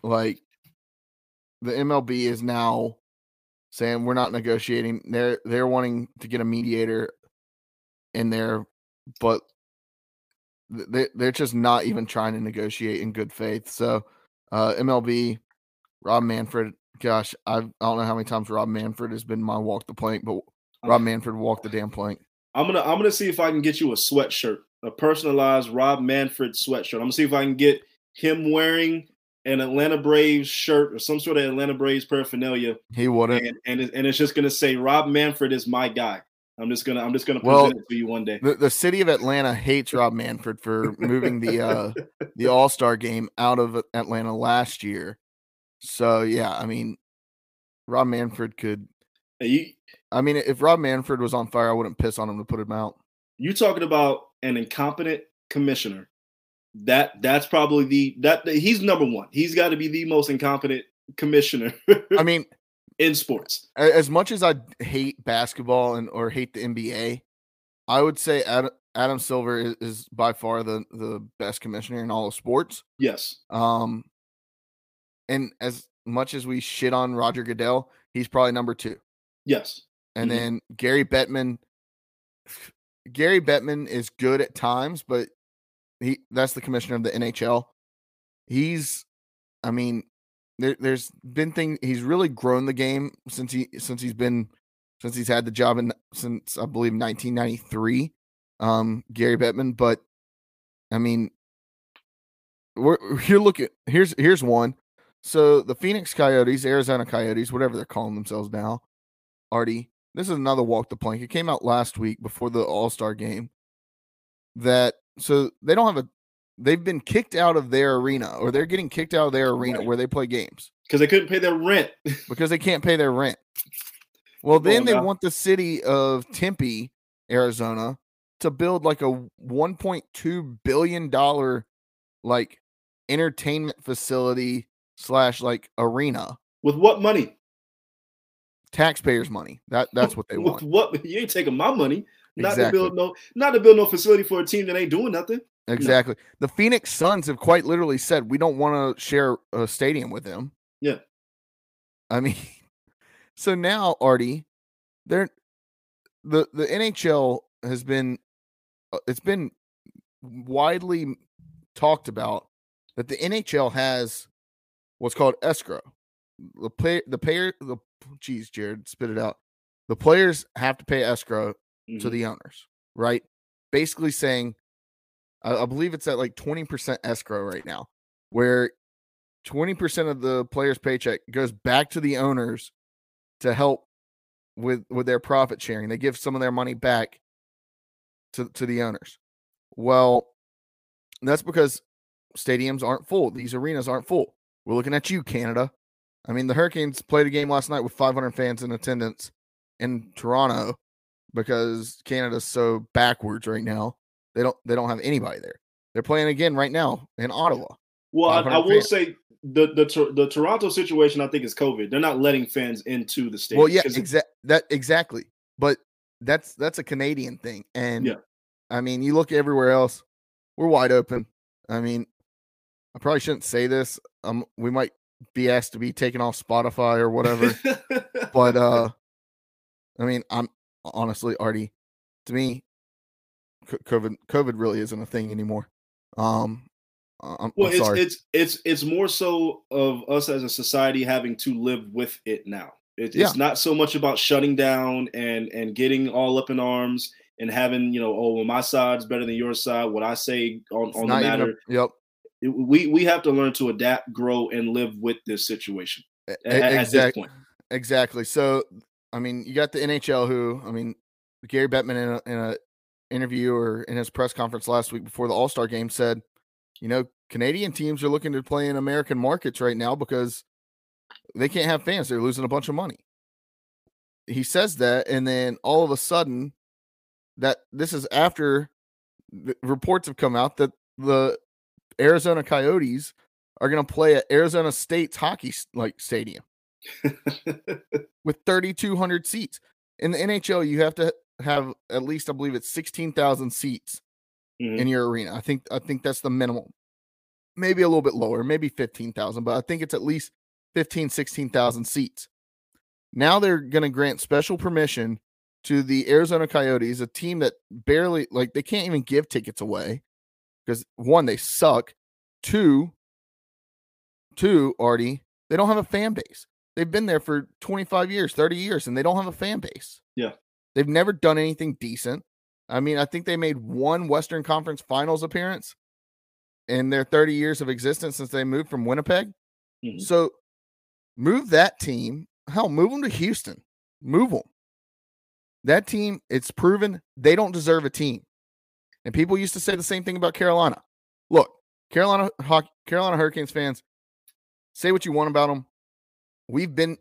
like the MLB is now saying we're not negotiating. They're they're wanting to get a mediator in there, but they they're just not even trying to negotiate in good faith. So uh, MLB, Rob Manfred. Gosh, I've, I don't know how many times Rob Manfred has been my walk the plank, but Rob Manfred walked the damn plank. I'm gonna I'm gonna see if I can get you a sweatshirt, a personalized Rob Manfred sweatshirt. I'm gonna see if I can get him wearing an Atlanta Braves shirt or some sort of Atlanta Braves paraphernalia. He wouldn't, and and, it, and it's just gonna say Rob Manfred is my guy. I'm just gonna I'm just gonna present well, it to you one day. The, the city of Atlanta hates Rob Manfred for moving the uh <laughs> the All Star game out of Atlanta last year. So yeah, I mean, Rob Manfred could. You, I mean, if Rob Manfred was on fire, I wouldn't piss on him to put him out. You talking about an incompetent commissioner that that's probably the that he's number one. He's got to be the most incompetent commissioner. <laughs> I mean, in sports. As much as I hate basketball and or hate the NBA, I would say Adam, Adam Silver is, is by far the the best commissioner in all of sports. Yes. Um, and as much as we shit on Roger Goodell, he's probably number two. Yes. And mm-hmm. then Gary Bettman. Gary Bettman is good at times, but he that's the commissioner of the NHL. He's, I mean, there, there's been thing. He's really grown the game since he since he's been since he's had the job in since I believe 1993. Um, Gary Bettman, but I mean, we're <laughs> you're looking here's here's one. So the Phoenix Coyotes, Arizona Coyotes, whatever they're calling themselves now, Artie. This is another walk the plank. It came out last week before the All Star game. That so they don't have a they've been kicked out of their arena or they're getting kicked out of their arena right. where they play games because they couldn't pay their rent <laughs> because they can't pay their rent well then they want the city of tempe arizona to build like a 1.2 billion dollar like entertainment facility slash like arena with what money taxpayers money that that's what they <laughs> want what you ain't taking my money not exactly. to build no, not to build no facility for a team that ain't doing nothing. Exactly. No. The Phoenix Suns have quite literally said we don't want to share a stadium with them. Yeah. I mean, <laughs> so now Artie, they're the the NHL has been uh, it's been widely talked about that the NHL has what's called escrow. The pay the payer the geez, Jared, spit it out. The players have to pay escrow mm-hmm. to the owners, right? Basically saying, I, I believe it's at like 20% escrow right now, where 20% of the player's paycheck goes back to the owners to help with with their profit sharing. They give some of their money back to to the owners. Well, that's because stadiums aren't full. These arenas aren't full. We're looking at you, Canada. I mean, the Hurricanes played a game last night with 500 fans in attendance in Toronto because Canada's so backwards right now. They don't they don't have anybody there. They're playing again right now in Ottawa. Well, I, I will fans. say the the the Toronto situation, I think, is COVID. They're not letting fans into the stadium. Well, yeah, exa- that exactly. But that's that's a Canadian thing, and Yeah. I mean, you look everywhere else, we're wide open. I mean, I probably shouldn't say this. Um, we might be asked to be taken off Spotify or whatever. <laughs> but uh, I mean, I'm honestly, Artie, to me, COVID COVID really isn't a thing anymore. Um, I'm, well, I'm it's it's it's it's more so of us as a society having to live with it now. It, Yeah. It's not so much about shutting down and and getting all up in arms and having you know, oh, well, my side's better than your side. What I say on It's on the even a- matter. yep. We we have to learn to adapt, grow, and live with this situation e- at, at this exactly. point. Exactly. So, I mean, you got the NHL who, I mean, Gary Bettman in a, in a interview or in his press conference last week before the All Star game said, you know, Canadian teams are looking to play in American markets right now because they can't have fans. They're losing a bunch of money. He says that, and then all of a sudden, that this is after the reports have come out that the Arizona Coyotes are going to play at Arizona State's hockey like stadium <laughs> with 3,200 seats. In the NHL, you have to have at least, I believe it's 16,000 seats Mhm. in your arena. I think, I think that's the minimum. Maybe a little bit lower, maybe 15,000, but I think it's at least 15, 16,000 seats. Now they're going to grant special permission to the Arizona Coyotes, a team that barely, like, they can't even give tickets away because one, they suck. Two, two, Artie, they don't have a fan base. They've been there for 25 years, 30 years, and they don't have a fan base. Yeah. They've never done anything decent. I mean, I think they made one Western Conference Finals appearance in their 30 years of existence since they moved from Winnipeg. Mhm. So move that team. Hell, move them to Houston. Move them. That team, it's proven they don't deserve a team. And people used to say the same thing about Carolina. Look, Carolina Hawk, Carolina Hurricanes fans, say what you want about them. We've been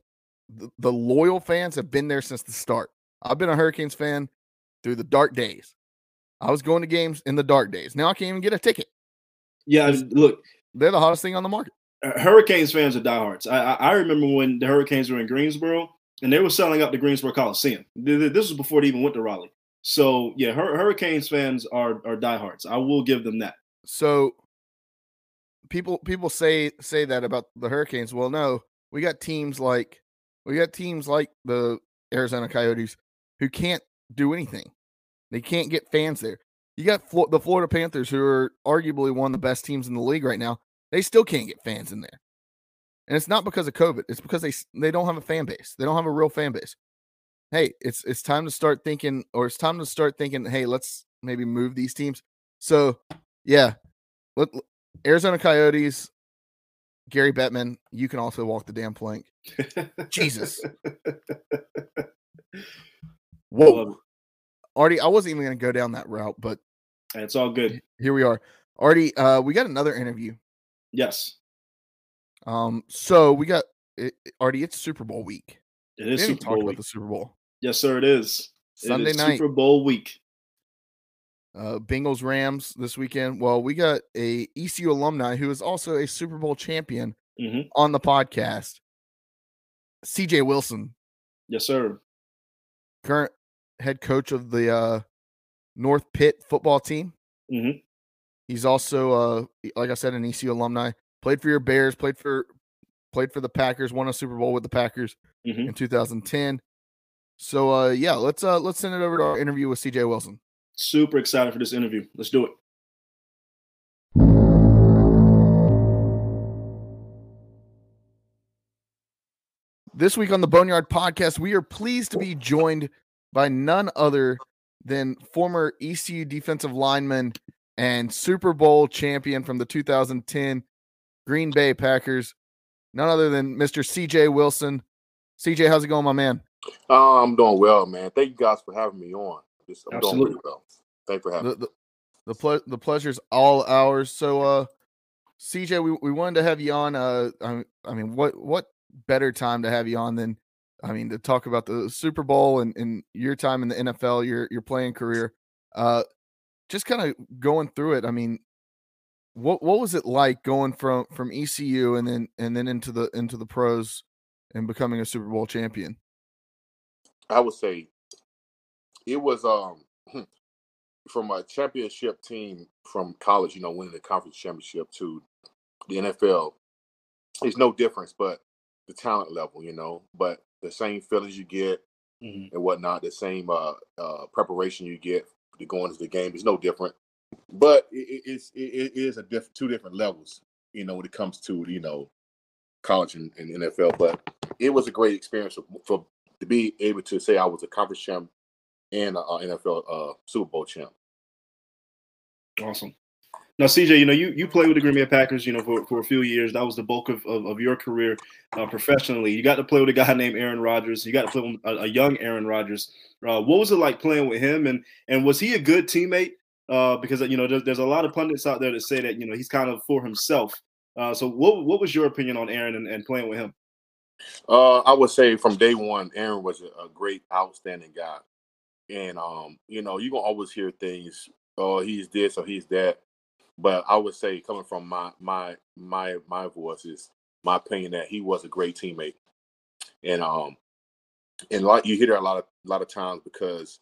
the, loyal fans have been there since the start. I've been a Hurricanes fan through the dark days. I was going to games in the dark days. Now I can't even get a ticket. Yeah, look, They're the hottest thing on the market. Hurricanes fans are diehards. I, I I remember when the Hurricanes were in Greensboro and they were selling out the Greensboro Coliseum. Th- th- This was before they even went to Raleigh. So yeah, Hur- Hurricanes fans are are diehards. I will give them that. So people people say say that about the Hurricanes. Well, no, we got teams like we got teams like the Arizona Coyotes who can't do anything. They can't get fans there. You got Flo- the Florida Panthers who are arguably one of the best teams in the league right now. They still can't get fans in there. And it's not because of COVID. It's because they they don't have a fan base. They don't have a real fan base. Hey, it's it's time to start thinking or it's time to start thinking, hey, let's maybe move these teams. So, yeah, let, l- Arizona Coyotes, Gary Bettman, you can also walk the damn plank. Jesus. I Whoa. love. Artie, I wasn't even going to go down that route, but It's all good. here we are. Artie, uh, we got another interview. Yes, Um, so we got it, Artie, it's Super Bowl week. It is We Super talk Bowl about the Super Bowl. Yes, sir. It is. Sunday is night, Super Bowl week. uh, Bengals Rams this weekend. Well, we got a ECU alumni who is also a Super Bowl champion hmm on the podcast. CJ Wilson, Yes, sir. current head coach of the uh, North Pitt football team. hmm He's also, uh, like I said, an ECU alumni. Played for your Bears. Played for played for the Packers. Won a Super Bowl with the Packers hmm in 2010. So, uh, yeah, let's uh, let's send it over to our interview with CJ Wilson. Super excited for this interview. Let's do it. This week on the Boneyard Podcast, we are pleased to be joined by none other than former ECU defensive lineman and Super Bowl champion from the 2010 Green Bay Packers, none other than Mr. CJ Wilson. CJ, how's it going, my man? Uh, I'm doing well, man. Thank you guys for having me on. Just, I'm doing Absolutely. really well. Thanks for having The me. the the, ple- the pleasure's all ours. So, uh, CJ, we, we wanted to have you on. Uh, I, I mean, what what better time to have you on than I mean to talk about the Super Bowl and, and your time in the NFL, your your playing career. Uh, just kind of going through it. I mean, what what was it like going from from ECU and then and then into the into the pros and becoming a Super Bowl champion? I would say it was um from a championship team from college, you know, winning the conference championship to the NFL. There's no difference, but the talent level, you know, but the same feelings you get mm-hmm. and whatnot, the same uh, uh, preparation you get to go into the game is no different. But it, it's it, it is a diff- two different levels, you know, when it comes to you know college and, and NFL. But it was a great experience for, for, to be able to say I was a conference champ and a, a NFL uh, Super Bowl champ. Awesome. Now, CJ, you know, you, you played with the Green Bay Packers, you know, for, for a few years. That was the bulk of, of, of your career uh, professionally. You got to play with a guy named Aaron Rodgers. You got to play with a, a young Aaron Rodgers. Uh, what was it like playing with him? And and was he a good teammate? Uh, because, you know, there's, there's a lot of pundits out there that say that, you know, he's kind of for himself. Uh, so what, what was your opinion on Aaron and, and playing with him? Uh, I would say from day one, Aaron was a, a great, outstanding guy. And, um, you know, you're going to always hear things, oh, he's this or he's that but I would say, coming from my my my my voice, is my opinion that he was a great teammate, and um, and like you hear that a lot of a lot of times because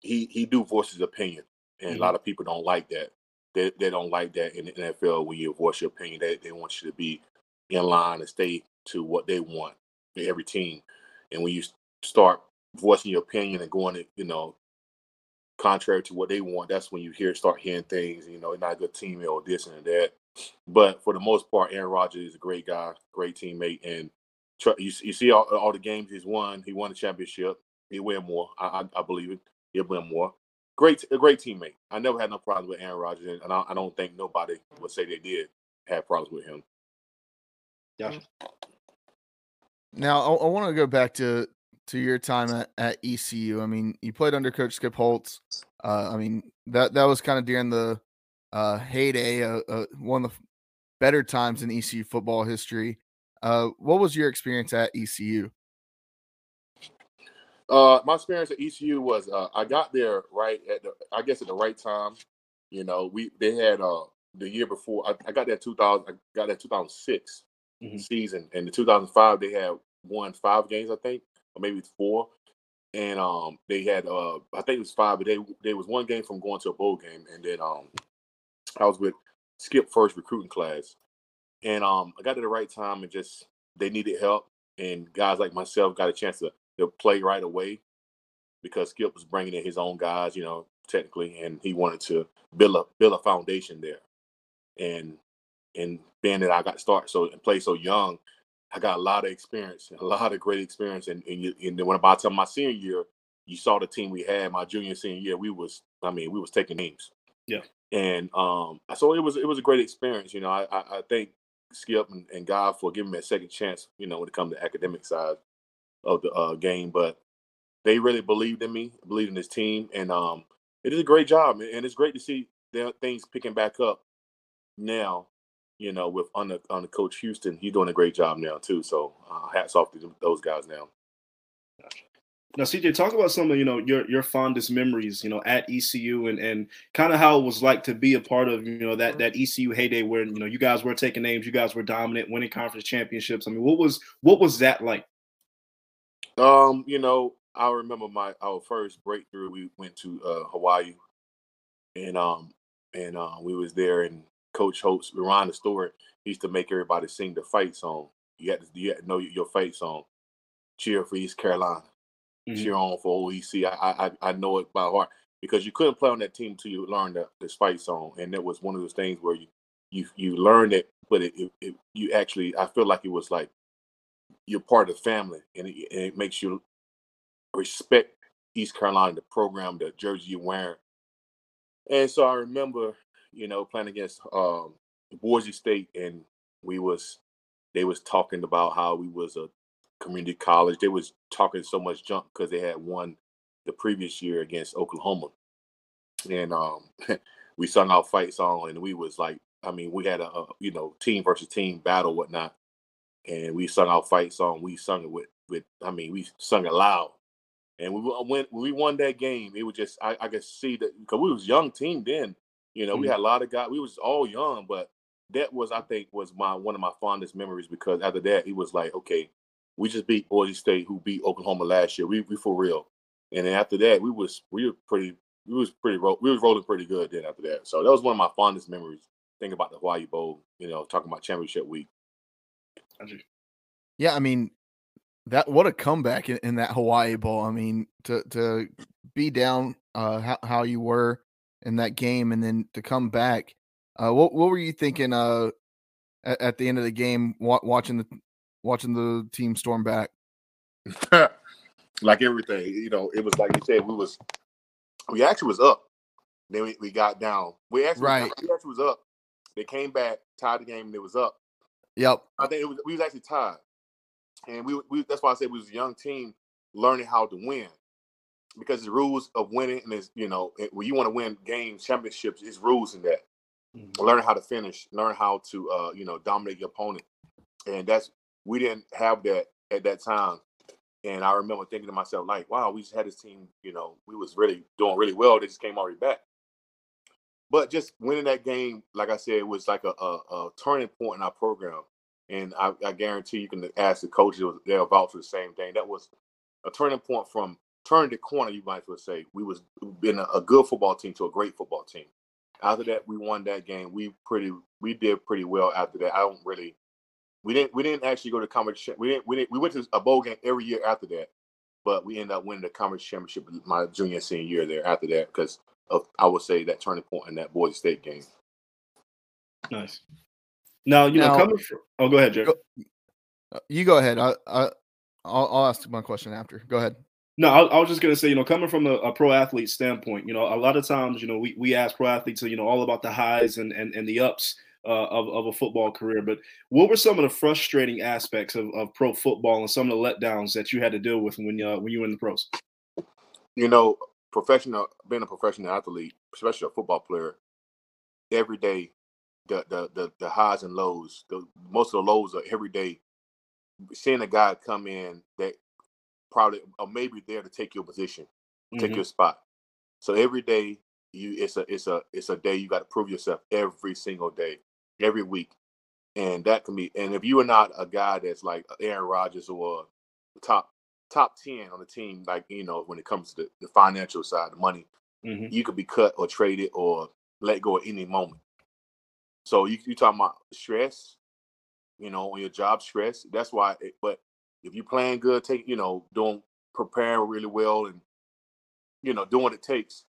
he he do voice his opinion, and mm-hmm. a lot of people don't like that. They they don't like that in the NFL when you voice your opinion. They they want you to be in line and stay to what they want every team. And when you start voicing your opinion and going, you know, contrary to what they want, that's when you hear start hearing things. You know, not a good teammate or this and that. But for the most part, Aaron Rodgers is a great guy, great teammate, and you, you see all, all the games he's won. He won the championship. He'll win more. I, I, I believe it. He'll win more. Great, a great teammate. I never had no problem with Aaron Rodgers, and I, I don't think nobody would say they did have problems with him. Gotcha. Now I, I want to go back to to your time at, at ECU. I mean, you played under Coach Skip Holtz. Uh, I mean, that that was kind of during the uh, heyday, uh, uh, one of the better times in ECU football history. Uh, what was your experience at ECU? Uh, my experience at ECU was uh, I got there right at the, I guess at the right time. You know, we they had uh the year before I, I got that 2000 I got that 2006 mm-hmm. season, and the 2005 they had won five games I think or maybe four. And um, they had uh, I think it was five, but they there was one game from going to a bowl game, and then um, I was with Skip first recruiting class, and um, I got to the right time and just they needed help, and guys like myself got a chance to, to play right away because Skip was bringing in his own guys, you know, technically, and he wanted to build a build a foundation there, and and being that I got started so and play so young, I got a lot of experience, a lot of great experience. And and, you, and then when about time my senior year, you saw the team we had. My junior senior year, we was I mean we was taking names. Yeah. And um, so it was it was a great experience. You know, I I, I thank Skip and, and, God for giving me a second chance. You know, when it comes to academic side of the uh, game, but they really believed in me, believed in this team, and um, it is a great job, and it's great to see their things picking back up now you know, with on the on the coach Houston, he's doing a great job now too. So uh, hats off to those guys now. Now, CJ, talk about some of you know your your fondest memories, you know, at ECU and and kind of how it was like to be a part of you know that that ECU heyday where you know you guys were taking names, you guys were dominant, winning conference championships. I mean, what was what was that like? Um, you know, I remember my our first breakthrough. We went to uh, Hawaii, and um, and uh, we was there, and Coach Holtz, Ron the Stewart, he used to make everybody sing the fight song. You had to, you had to know your fight song. Cheer for East Carolina. Mm-hmm. Cheer on for OEC. I, I I know it by heart because you couldn't play on that team until you learned the, this fight song, and that was one of those things where you you you learned it, but it, it, it you actually I feel like it was like you're part of the family, and it, and it makes you respect East Carolina, the program, the jersey you're wearing. And so I remember you know, playing against um, Boise State, and we was they was talking about how we was a community college. They was talking so much junk because they had won the previous year against Oklahoma, and um, <laughs> we sung our fight song, and we was like, I mean, we had a, a you know team versus team battle, whatnot. and we sung our fight song. We sung it with with I mean we sung it loud, and we went when we won that game. It was just I, I could see that because we was young team then. You know, mm-hmm. we had a lot of guys. We was all young, but that was I think was my one of my fondest memories because after that it was like okay, we just beat Boise State who beat Oklahoma last year. We we for real, and then after that we was we were pretty we was pretty we was rolling pretty good then after that. So that was one of my fondest memories. Thinking about the Hawaii Bowl, you know, talking about championship week. Yeah, I mean that what a comeback in, in that Hawaii Bowl. I mean to to be down uh how, how you were in that game and then to come back uh, what what were you thinking uh, at, at the end of the game, wa- watching the watching the team storm back? <laughs> like everything, you know, it was like you said, we was we actually was up. Then we, we got down. We actually, right. we actually was up. They came back, tied the game, and it was up. Yep. I think it was we was actually tied, and we, we that's why I said we was a young team learning how to win because the rules of winning and is you know when you want to win games championships is rules in that mm-hmm. learn how to finish, learn how to uh, you know dominate your opponent, and that's we didn't have that at that time. And I remember thinking to myself, like, wow, we just had this team, you know, we was really doing really well. They just came already back. But just winning that game, like I said, was like a, a, a turning point in our program. And I, I, guarantee you can ask the coaches, they'll vouch for the same thing. That was a turning point from turning the corner, you might as well say. We was been a, a good football team to a great football team after that we won that game. We pretty we did pretty well after that. I don't really we didn't we didn't actually go to conference we didn't we didn't we went to a bowl game every year after that, but we ended up winning the conference championship my junior and senior year there after that because of I would say that turning point in that Boise State game. Nice. Now you now, know coming from oh go ahead, Jerry. Uh, you go ahead. I I I'll, I'll ask my question after. Go ahead. No, I, I, was just gonna say, you know, coming from a, a, pro athlete standpoint, you know, a lot of times, you know, we, we ask pro athletes, you know, all about the highs and and, and the ups uh, of of a football career. But what were some of the frustrating aspects of, of pro football and some of the letdowns that you had to deal with when uh, when you were in the pros? You know, professional being a professional athlete, especially a football player, every day, the the the, the highs and lows, the most of the lows are every day. Seeing a guy come in that probably or maybe there to take your position, take mm-hmm. your spot. So every day you it's a it's a it's a day you got to prove yourself every single day, every week. And that can be and if you are not a guy that's like Aaron Rodgers or top top 10 on the team, like you know, when it comes to the, the financial side, the money, mm-hmm. you could be cut or traded or let go at any moment. So you you talking about stress, you know, on your job stress. That's why. It, but if you're playing good, take you know, doing preparing really well and you know, doing what it takes,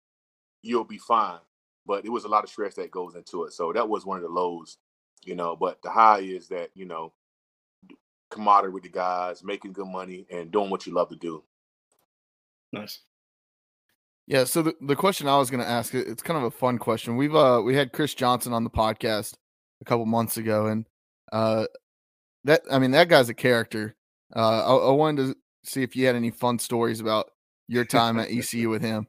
you'll be fine. But it was a lot of stress that goes into it. So that was one of the lows, you know. But the high is that, you know, camaraderie with the guys, making good money and doing what you love to do. Nice. Yeah, so the, the question I was going to ask it's kind of a fun question. We've uh we had Chris Johnson on the podcast a couple months ago and uh that I mean that guy's a character. Uh, I, I, wanted to see if you had any fun stories about your time at <laughs> ECU with him.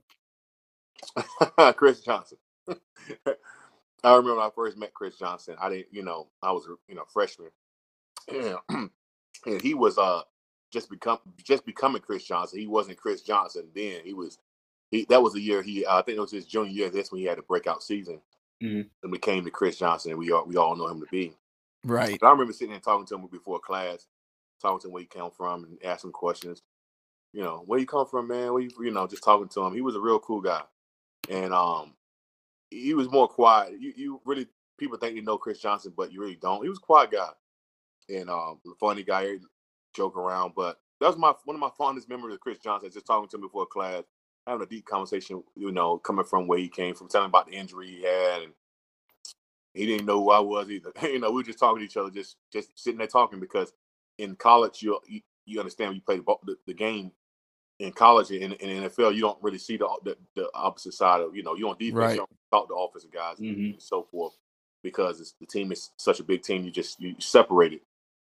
<laughs> Chris Johnson. <laughs> I remember when I first met Chris Johnson. I didn't, you know, I was, you know, freshman, <clears throat> and, he was uh just become just becoming Chris Johnson. He wasn't Chris Johnson then. He was he. That was the year he. Uh, I think it was his junior year. That's when he had a breakout season mm-hmm. and became the Chris Johnson, and we all we all know him to be. Right. But I remember sitting and talking to him before class, talking to him where he came from and asking questions. You know, where you come from, man? Where you, you know, just talking to him. He was a real cool guy, and um, he was more quiet. You, you really people think you know Chris Johnson, but you really don't. He was a quiet guy, and um, funny guy, joke around. But that was my one of my fondest memories of Chris Johnson. Just talking to him before class, having a deep conversation. You know, coming from where he came from, telling about the injury he had, and he didn't know who I was either. <laughs> you know, we were just talking to each other, just just sitting there talking because in college, you you, understand you play the, the, game in college in, in NFL, you don't really see the, the, the opposite side of you know you on defense, right. you don't talk to offensive guys mm-hmm. and so forth because the team is such a big team. You just you separate it.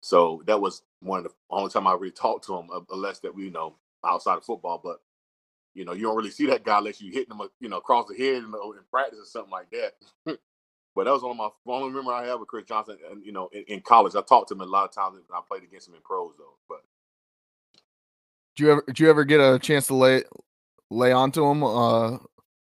So that was one of the only time I really talked to him, unless that we you know outside of football. But you know you don't really see that guy unless you hit him you know across the head in, in practice or something like that. <laughs> But that was one of my only memory I have with Chris Johnson. And you know, in, in, college, I talked to him a lot of times. And I played against him in pros though. But do you ever do you ever get a chance to lay lay onto him uh,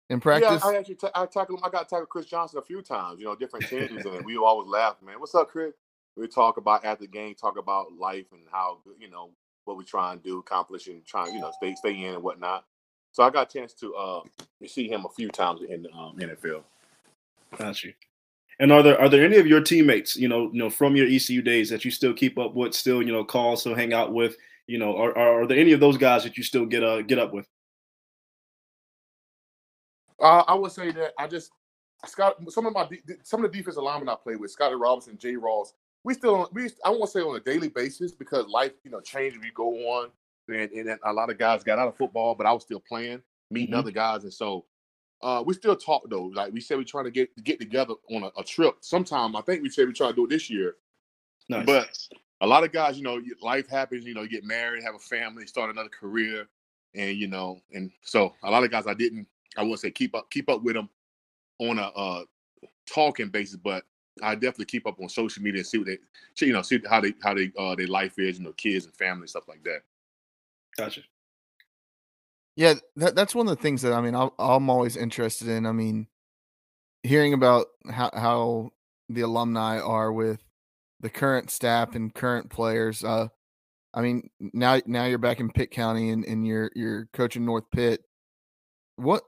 in practice? Yeah, I actually t- I tackled him. I got to tackle Chris Johnson a few times. You know, different teams, and we always laugh, man. What's up, Chris? We talk about after the game, talk about life and how you know what we try and do, accomplish, and try you know stay stay in and whatnot. So I got a chance to uh, see him a few times in the um, NFL. Got you. And are there are there any of your teammates, you know, you know, from your ECU days that you still keep up with, still, you know, call, still hang out with? You know, are, are there any of those guys that you still get uh get up with? Uh, I would say that I just Scott. Some of my some of the defensive linemen I play with, Scotty Robinson, Jay Ross. We still we I won't say on a daily basis because life you know changes. We go on, and, and a lot of guys got out of football, but I was still playing, meeting mm-hmm. other guys, and so uh, we still talk though. Like we said, we're trying to get get together on a, a trip sometime. I think we said we try to do it this year. Nice. But a lot of guys, you know, life happens. You know, you get married, have a family, start another career, and you know, and so a lot of guys I didn't. I wouldn't say keep up keep up with them on a uh, talking basis, but I definitely keep up on social media and see what they, you know, see how they how they uh, their life is, you know, kids and family stuff like that. Gotcha. Yeah, that, that's one of the things that I mean, i am always interested in. I mean, hearing about how, how the alumni are with the current staff and current players. Uh, I mean, now now you're back in Pitt County and, and you're you're coaching North Pitt. What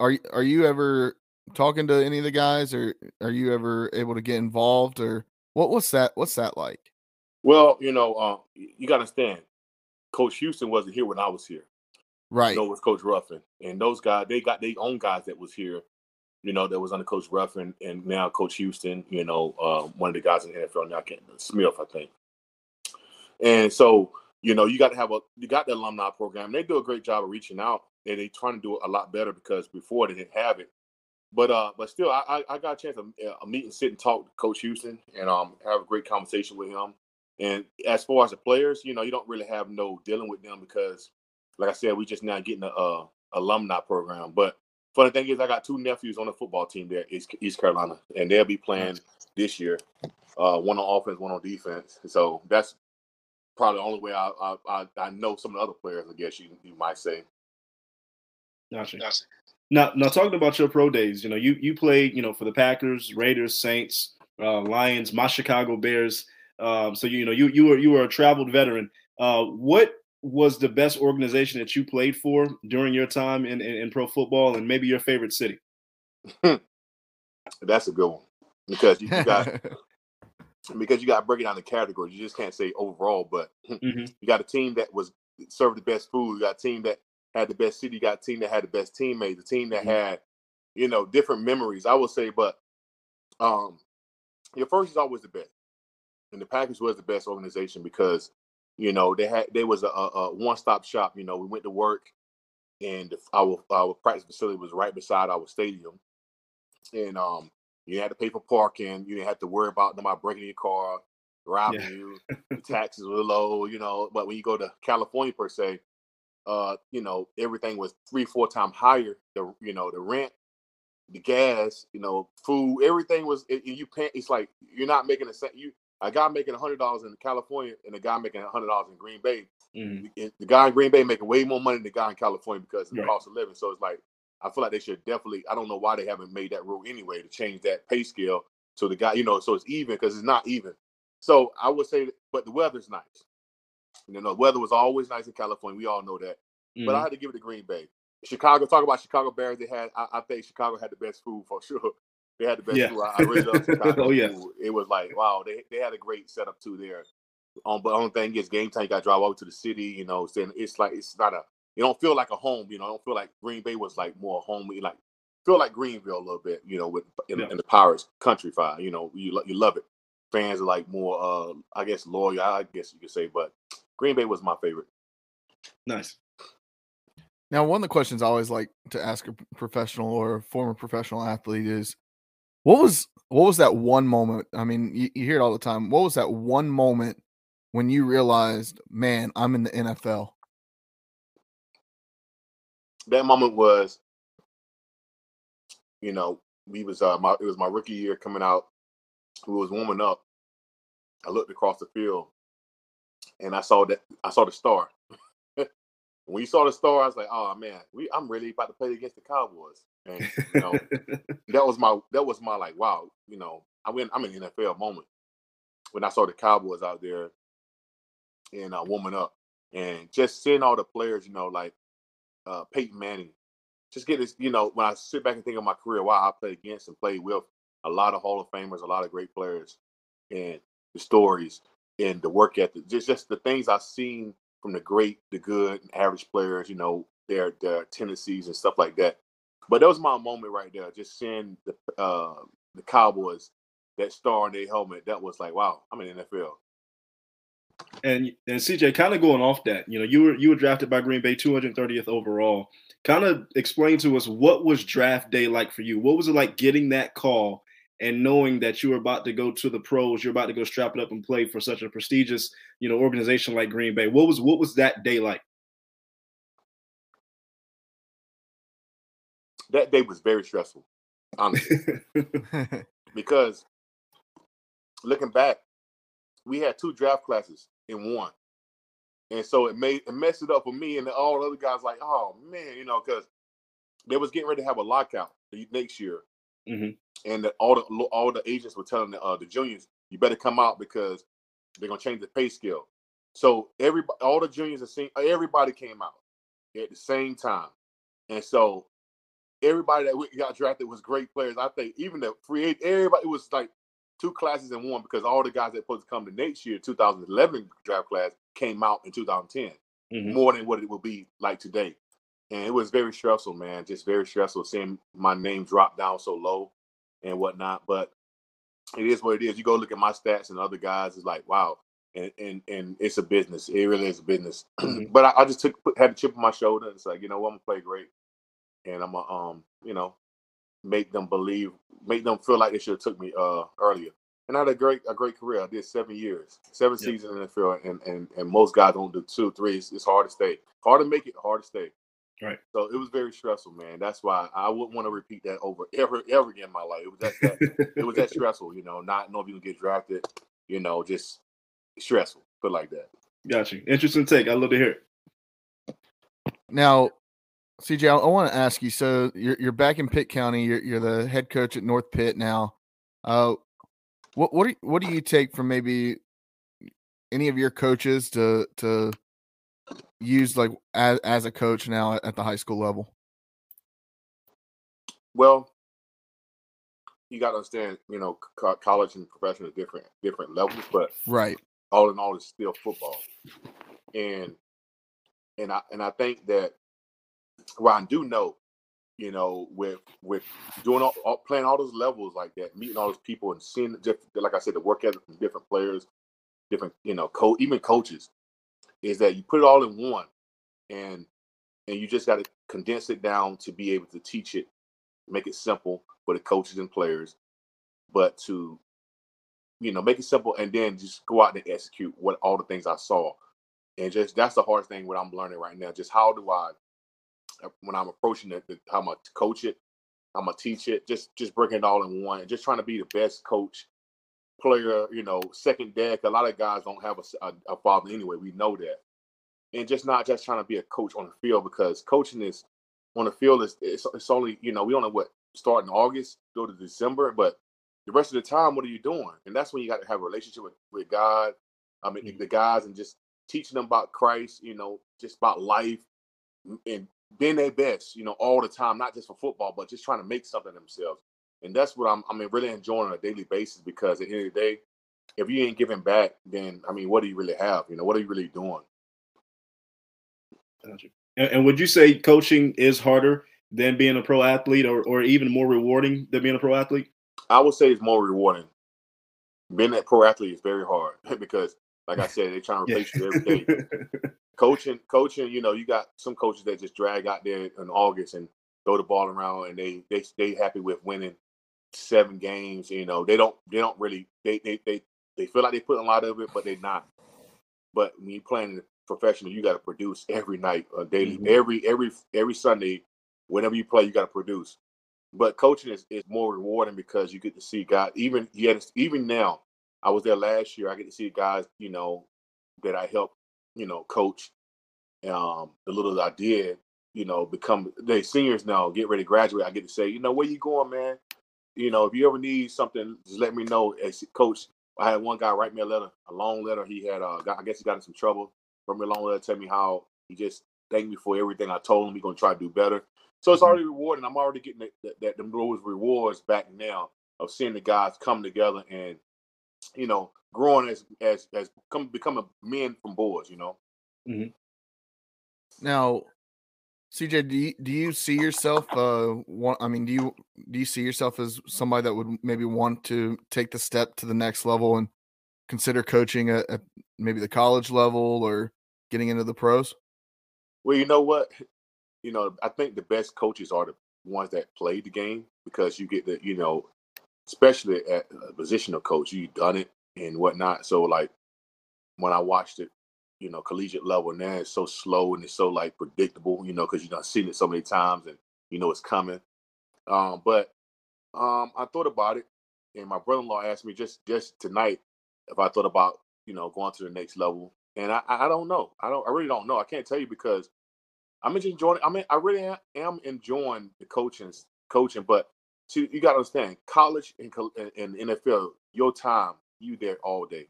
are are you ever talking to any of the guys, or are you ever able to get involved, or what? What's that? What's that like? Well, you know, uh, you got to understand, Coach Houston wasn't here when I was here. Right. You know, was Coach Ruffin. And those guys, they got their own guys that was here, you know, that was under Coach Ruffin and now Coach Houston, you know, uh, one of the guys in the NFL now, Smith, I think. And so, you know, you got to have a, you got the alumni program. They do a great job of reaching out and they trying to do it a lot better because before they didn't have it. But uh, but still, I I got a chance to uh, meet and sit and talk to Coach Houston and um have a great conversation with him. And as far as the players, you know, you don't really have no dealing with them because like I said, we just now getting a, uh, alumni program. But funny thing is, I got two nephews on the football team there, East, East Carolina, and they'll be playing this year. Uh, one on offense, one on defense. So that's probably the only way I I, I, I know some of the other players. I guess you you might say. Gotcha. gotcha. Now, now talking about your pro days, you know, you you played, you know, for the Packers, Raiders, Saints, uh, Lions, my Chicago Bears. Um, so you know, you you were you were a traveled veteran. Uh, what was the best organization that you played for during your time in, in, in pro football and maybe your favorite city? <laughs> That's a good one because you, you got <laughs> because you got to break it down the categories. You just can't say overall, but <clears throat> mm-hmm. you got a team that was served the best food. You got a team that had the best city. You got a team that had the best teammates. A team that mm-hmm. had you know different memories. I would say, but um, your first is always the best, and the Packers was the best organization because you know, they had there was a, a one stop shop. You know, we went to work, and our our practice facility was right beside our stadium, and um, you had to pay for parking. You didn't have to worry about nobody breaking your car, robbing yeah. you. the taxes were low, you know. But when you go to California per se, uh, you know, everything was three, four times higher. The you know the rent, the gas, you know, food, everything was. It, you pay. It's like you're not making a cent. You a guy making hundred dollars in California and a guy making hundred dollars in Green Bay. Mm-hmm. The guy in Green Bay making way more money than the guy in California because of the right. cost of living. So it's like I feel like they should definitely. I don't know why they haven't made that rule anyway to change that pay scale so the guy, you know, so it's even because it's not even. So I would say, but the weather's nice. You know, the weather was always nice in California. We all know that. Mm-hmm. But I mm-hmm. had to give it to Green Bay. Chicago, talk about Chicago Bears. They had, I, I think Chicago had the best food for <laughs> sure. They had the best yeah. food. I, I really love <laughs> Chicago. oh yeah, it was like wow. They they had a great setup too there. Um, but the only thing is game time. You got to drive over to the city. You know, saying it's like it's not a. You don't feel like a home. You know, I don't feel like Green Bay was like more homey. Like feel like Greenville a little bit. You know, with in, yeah. in the Pirates country fire. You know, you you love it. Fans are like more, uh, I guess, loyal. I guess you could say, but Green Bay was my favorite. Nice. Now, one of the questions I always like to ask a professional or a former professional athlete is, what was what was that one moment? I mean, you, you hear it all the time. What was that one moment when you realized, man, I'm in the NFL? That moment was, you know, we was uh my it was my rookie year coming out. We was warming up. I looked across the field and I saw that I saw the star. <laughs> when you saw the star, I was like, oh man, we I'm really about to play against the Cowboys. And you know, <laughs> that was my that was my like, wow, you know, I went I'm in NFL moment when I saw the Cowboys out there and uh, warming up and just seeing all the players, you know, like uh, Peyton Manning, just get this, you know, when I sit back and think of my career, wow, I played against and played with a lot of Hall of Famers, a lot of great players, and the stories and the work ethic, just just the things I've seen from the great, the good, and average players, you know, their their tendencies and stuff like that. But that was my moment right there, just seeing the uh, the Cowboys that star on their helmet. That was like, wow, I'm in NFL. And and CJ, kind of going off that, you know, you were you were drafted by Green Bay 230th overall. Kind of explain to us what was draft day like for you? What was it like getting that call and knowing that you were about to go to the pros, you're about to go strap it up and play for such a prestigious, you know, organization like Green Bay. What was what was that day like? That day was very stressful, honestly, <laughs> because looking back, we had two draft classes in one. And so it made it messed it up for me and all the other guys. Like, oh man, you know, because they was getting ready to have a lockout next year, mm-hmm. and the, all the all the agents were telling the, uh, the juniors, you better come out because they're gonna change the pay scale. So everybody, all the juniors, everybody came out at the same time, and so everybody that got drafted was great players. I think even the free agent, everybody it was like two classes in one because all the guys that supposed to come to next year, 2011 draft class, came out in 2010, mm-hmm. more than what it will be like today. And it was very stressful, man. Just very stressful seeing my name drop down so low and whatnot. But it is what it is. You go look at my stats and other guys, it's like, wow. And and, and it's a business. It really is a business. <clears throat> Mm-hmm. but I, I, just took had a chip on my shoulder. It's like, you know, I'm gonna play great. And I'm gonna um, you know, make them believe, make them feel like they should have took me uh earlier. And I had a great a great career. I did seven years, seven yep. seasons in the field, and, and and most guys don't do two, three. It's, it's hard to stay, hard to make it, hard to stay. Right. So it was very stressful, man. That's why I wouldn't want to repeat that over ever ever again in my life. It was that, that it was that <laughs> stressful, you know, not knowing if you can get drafted, you know, just stressful, but like that. Gotcha. Interesting take. I love to hear it. Now, CJ, I, I want to ask you. So you're you're back in Pitt County. You're you're the head coach at North Pitt now. Uh, what what do you, what do you take from maybe any of your coaches to to use like as as a coach now at the high school level? Well, you got to understand, you know, co- college and professional are different different levels, but right, all in all, it's still football, and and I and I think that well, I do know, you know, with with doing all, all, playing all those levels like that, meeting all those people and seeing just like I said, the work ethic from different players, different you know, co- even coaches, is that you put it all in one, and and you just got to condense it down to be able to teach it, make it simple for the coaches and players, but to you know make it simple and then just go out and execute what all the things I saw, and just that's the hardest thing what I'm learning right now. Just how do I when I'm approaching it, how I'm gonna coach it, I'm gonna teach it, just just breaking it all in one, just trying to be the best coach, player, you know, second deck. A lot of guys don't have a, a, a father anyway. We know that, and just not just trying to be a coach on the field because coaching is on the field is it's, it's only you know we don't what start in August go to December, but the rest of the time, what are you doing? And that's when you got to have a relationship with with God. I mean, mm-hmm. the guys and just teaching them about Christ, you know, just about life and being their best, you know, all the time, not just for football, but just trying to make something of themselves. And that's what I'm, I mean, really enjoying on a daily basis because at the end of the day, if you ain't giving back, then I mean, what do you really have? You know, what are you really doing? And, and would you say coaching is harder than being a pro athlete, or or even more rewarding than being a pro athlete? I would say it's more rewarding. Being a pro athlete is very hard <laughs> because, like I said, they're trying to replace you every day. <laughs> coaching, coaching, you know, you got some coaches that just drag out there in August and throw the ball around and they they stay happy with winning seven games. You know, they don't they don't really they they they, they feel like they put a lot of it, but they're not. But when you're playing professional, you got to produce every night, uh, daily, mm-hmm. every every every Sunday, whenever you play, you got to produce. but coaching is, is more rewarding because you get to see God. Even yet, even now, I was there last year. I get to see guys, you know, that I helped, you know, coach. Um, the little I did, you know, become they seniors now, get ready to graduate. I get to say, you know, where you going, man? You know, if you ever need something, just let me know. As coach, I had one guy write me a letter, a long letter. He had, uh, got, I guess he got in some trouble. Wrote me a long letter, tell me how he just thanked me for everything I told him. He's gonna try to do better. So it's mm-hmm. already rewarding. I'm already getting that, that, that those rewards back now of seeing the guys come together and you know growing as as as come becoming men from boys. You know. Mm-hmm. Now, CJ, do you, do you see yourself? Uh, want, I mean, do you do you see yourself as somebody that would maybe want to take the step to the next level and consider coaching at, at maybe the college level or getting into the pros? Well, you know what, you know, I think the best coaches are the ones that play the game because you get the, you know, especially at a position of coach, you've done it and whatnot. So like when I watched it, you know, collegiate level now it's so slow and it's so like predictable, you know, because you've done seen it so many times and you know it's coming. Um, but um, I thought about it, and my brother-in-law asked me just just tonight if I thought about you know going to the next level, and I I don't know. I don't I really don't know. I can't tell you because I'm enjoying. I mean, I really am enjoying the coaching, coaching. But to, you got to understand, college and, and NFL, your time, you there all day.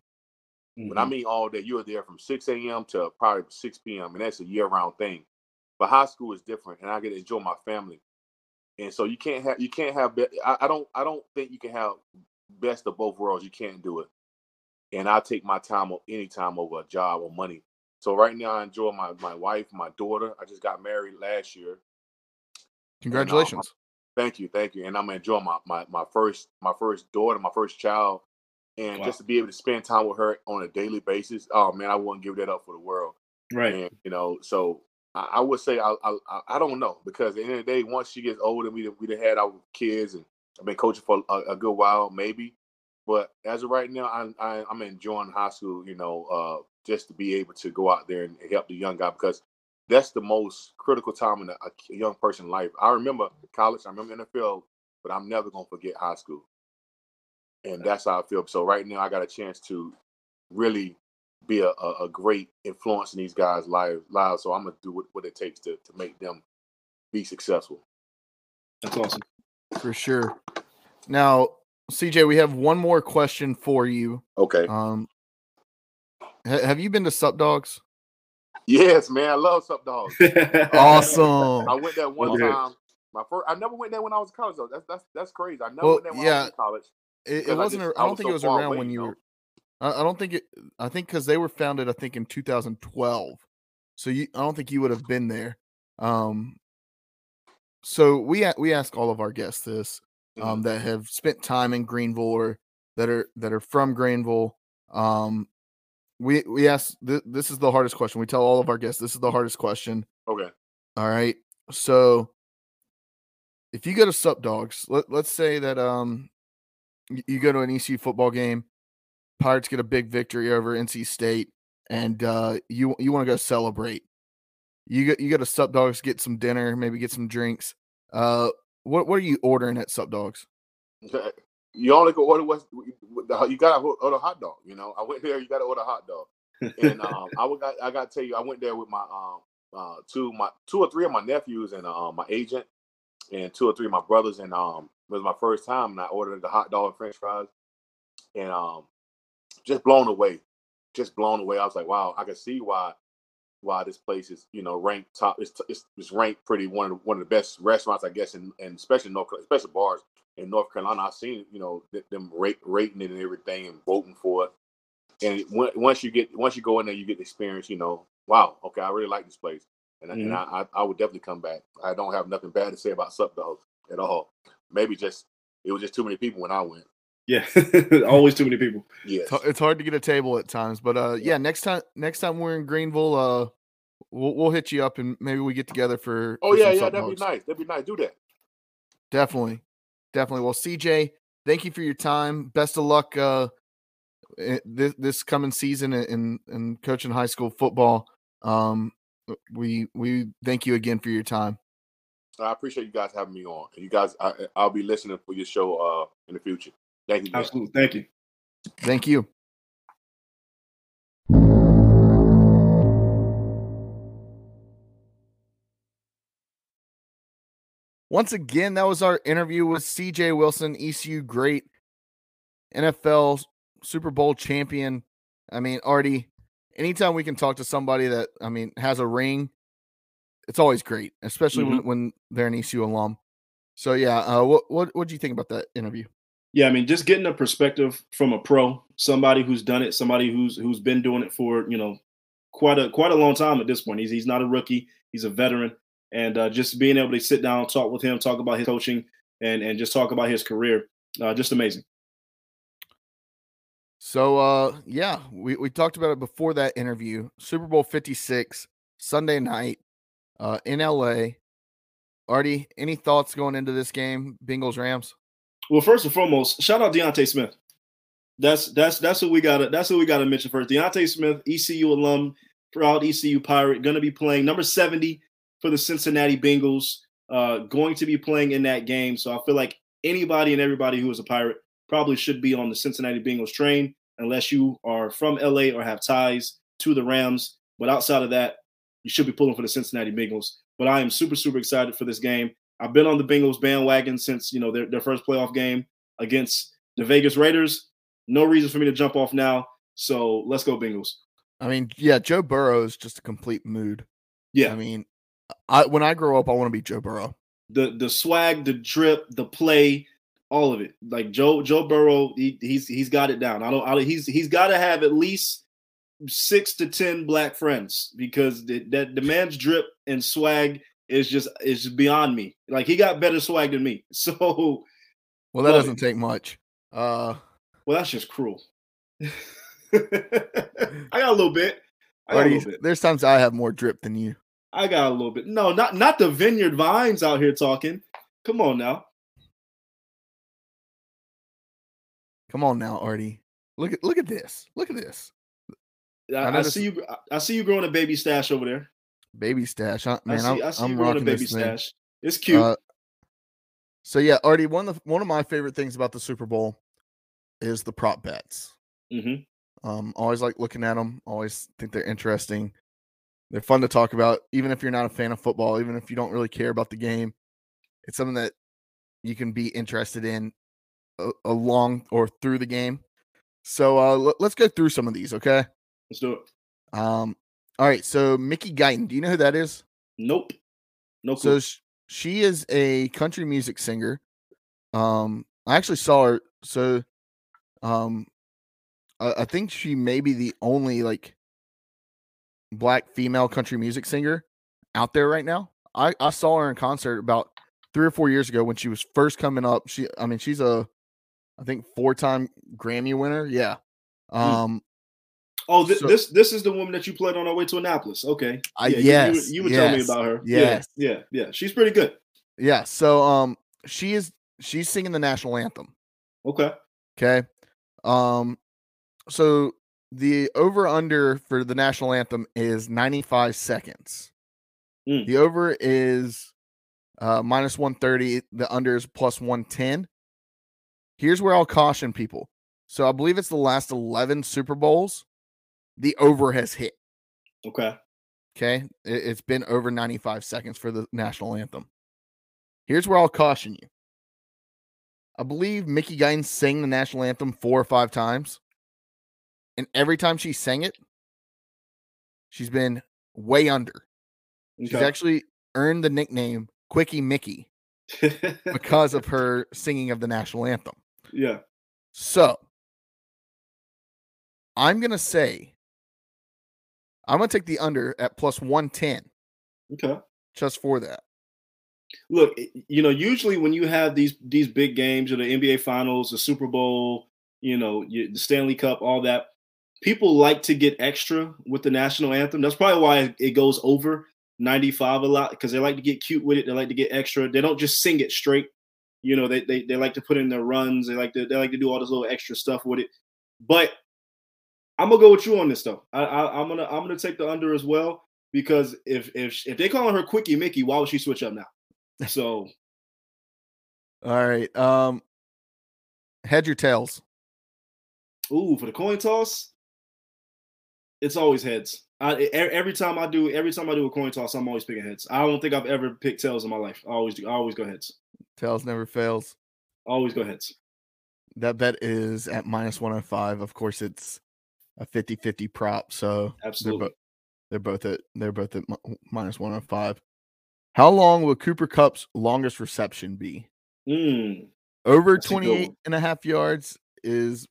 Mm-hmm. When I mm-hmm. mean all day, you're there from 6 a.m. to probably 6 p.m. and that's a year-round thing. But high school is different, and I get to enjoy my family. And so you can't have you can't have. I, I don't I don't think you can have best of both worlds. You can't do it. And I take my time any time over a job or money. So right now I enjoy my my wife, my daughter. I just got married last year. Congratulations. Thank you, thank you. And I'm enjoying my, my my first my first daughter, my first child. And wow. just to be able to spend time with her on a daily basis, oh man, I wouldn't give that up for the world. Right. And you know, so I, I would say I, I I don't know because at the end of the day, once she gets older, we we had our kids and I've been coaching for a, a good while, maybe. But as of right now, I'm I, i am enjoying high school. You know, uh, just to be able to go out there and help the young guy because that's the most critical time in a, a young person's life. I remember college, I remember NFL, but I'm never gonna forget high school, and that's how I feel. So right now, I got a chance to really be a, a, a great influence in these guys' lives. lives so I'm gonna do what, what it takes to to make them be successful. That's awesome, for sure. Now, CJ, we have one more question for you. Okay. Um, have you been to Sup Dogs? Yes, man. I love Sup Dogs. <laughs> awesome. I went there one time. My first, I never went there when I was in college though. That's that's that's crazy. I never well, went there when yeah. I was in college. It, it wasn't. I, just, I don't think so it was around away, when you, were. I, don't think it. I think because they were founded, I think in 2012. So you, I don't think you would have been there. Um. So we we ask all of our guests this, um, mm-hmm. that have spent time in Greenville or that are that are from Greenville. Um, we we ask th- this is the hardest question. We tell all of our guests this is the hardest question. Okay. All right. So if you go to Sup Dogs, let, let's say that um you go to an ECU football game, Pirates get a big victory over NC State, and uh you you want to go celebrate. You get you go to Sup Dogs, get some dinner, maybe get some drinks. Uh what what are you ordering at Sup Dogs? You only can order what you got to order a hot dog. You know, I went there. You got to order a hot dog. and <laughs> um, I would I got to tell you, I went there with my um uh two my two or three of my nephews and uh, my agent and two or three of my brothers and um it was my first time and I ordered the hot dog and French fries and um just blown away, just blown away. I was like, wow, I can see why why this place is you know ranked top. It's, it's, it's ranked pretty one of the, one of the best restaurants I guess and and especially North especially bars in North Carolina. I've seen you know them rate, rating it and everything and voting for it. And once you get once you go in there, you get the experience. You know, wow, okay, I really like this place, and, mm-hmm. and I, I, I would definitely come back. I don't have nothing bad to say about Sup Dogs at all. Maybe just it was just too many people when I went. Yeah, <laughs> always too many people. Yeah, it's hard to get a table at times, but uh, yeah, next time next time we're in Greenville, uh, we'll we'll hit you up and maybe we get together for. Oh for yeah, yeah, that'd be nice. That'd be nice. Do that. Definitely, definitely. Well, CJ, thank you for your time. Best of luck uh, this, this coming season in in coaching high school football. Um, we we thank you again for your time. I appreciate you guys having me on. And you guys, I, I'll be listening for your show uh, in the future. Thank you. man. Absolutely. Thank you. Thank you. Once again, that was our interview with CJ Wilson, ECU great, NFL Super Bowl champion. I mean, Artie, anytime we can talk to somebody that, I mean, has a ring, it's always great, especially when, when they're an ECU alum. So, yeah, uh, what, what, what do you think about that interview? Yeah, I mean, just getting a perspective from a pro, somebody who's done it, somebody who's who's been doing it for you know quite a quite a long time at this point. He's he's not a rookie; he's a veteran, and uh, just being able to sit down, talk with him, talk about his coaching, and and just talk about his career, uh, just amazing. So, uh, yeah, we we talked about it before that interview. Super Bowl Fifty Six Sunday night, uh, in LA. Artie, any thoughts going into this game, Bengals Rams? Well, first and foremost, shout out D'Ante Smith. That's that's that's who we got. That's who we got to mention first. D'Ante Smith, ECU alum, proud ECU Pirate, going to be playing number seventy for the Cincinnati Bengals. Uh, going to be playing in that game. So I feel like anybody and everybody who is a Pirate probably should be on the Cincinnati Bengals train, unless you are from LA or have ties to the Rams. But outside of that, you should be pulling for the Cincinnati Bengals. But I am super super excited for this game. I've been on the Bengals bandwagon since you know their, their first playoff game against the Vegas Raiders. No reason for me to jump off now. So let's go Bengals. I mean, yeah, Joe Burrow is just a complete mood. Yeah, I mean, I when I grow up, I want to be Joe Burrow. The the swag, the drip, the play, all of it. Like Joe Joe Burrow, he, he's he's got it down. I don't. I, he's he's got to have at least six to ten black friends because the, that the man's drip and swag is just is beyond me. Like he got better swag than me. <laughs> So well, that doesn't it. take much. Uh well, that's just cruel. <laughs> I got a little bit. I got a little bit. There's times I have more drip than you. I got a little bit. No, not not the vineyard vines out here talking. Come on now. Come on now, Artie. Look at look at this. Look at this. I, I, I see you. I see you growing a baby stash over there. Baby stash, huh? man. I see, I see I'm you growing a baby stash. It's cute. Uh, so yeah, Artie, one of the, one of my favorite things about the Super Bowl is the prop bets. Mm-hmm. Um, always like looking at them. Always think they're interesting. They're fun to talk about, even if you're not a fan of football, even if you don't really care about the game. It's something that you can be interested in along or through the game. So uh, let's go through some of these, okay? Let's do it. Um, all right, so Mickey Guyton, do you know who that is? Nope. No clue. So sh- she is a country music singer. Um, I actually saw her. So, um, I, I think she may be the only like black female country music singer out there right now. I I saw her in concert about three or four years ago when she was first coming up. She, I mean, she's a, I think four time Grammy winner. Yeah. Hmm. Um, Oh, th- so, this this is the woman that you played on our way to Annapolis. Okay. Uh, yeah, yes, you, you, would yes, tell me about her. Yes. Yeah, yeah, yeah. She's pretty good. Yeah. So um she is she's singing the national anthem. Okay. Okay. Um so the over under for the national anthem is 95 seconds. Mm. The over is uh minus 130, the under is plus 110. Here's where I'll caution people. So I believe it's the last 11 Super Bowls the over has hit. Okay. Okay. It, has been over 95 seconds for the national anthem. Here's where I'll caution you. I believe Mickey Guyton sang the national anthem four or five times. And every time she sang it, she's been way under. Okay. She's actually earned the nickname Quickie Mickey <laughs> because of her singing of the national anthem. Yeah. So I'm going to say I'm gonna take the under at plus one ten. Okay. Just for that. Look, you know, usually when you have these these big games, or the NBA Finals, the Super Bowl, you know, the Stanley Cup, all that, people like to get extra with the national anthem. That's probably why it goes over 95 a lot because they like to get cute with it. They like to get extra. They don't just sing it straight. You know, they they, they like to put in their runs. They like to they like to do all this little extra stuff with it. But I'm gonna go with you on this though. I, I, am gonna I'm gonna take the under as well because if if if they calling her Quickie Mickey, why would she switch up now? <laughs> So All right. Um head your tails. Ooh, for the coin toss, it's always heads. I, every time I do, every time I do a coin toss, I'm always picking heads. I don't think I've ever picked tails in my life. I always do. I always go heads. Tails never fails. Always go heads. That bet is at minus 105. Of course, it's a 50-50 prop, so they're Absolutely. both they're both at they're both at mi- minus 105. How long will Cooper Kupp's longest reception be? Mm, Over That's a 28 and a half yards is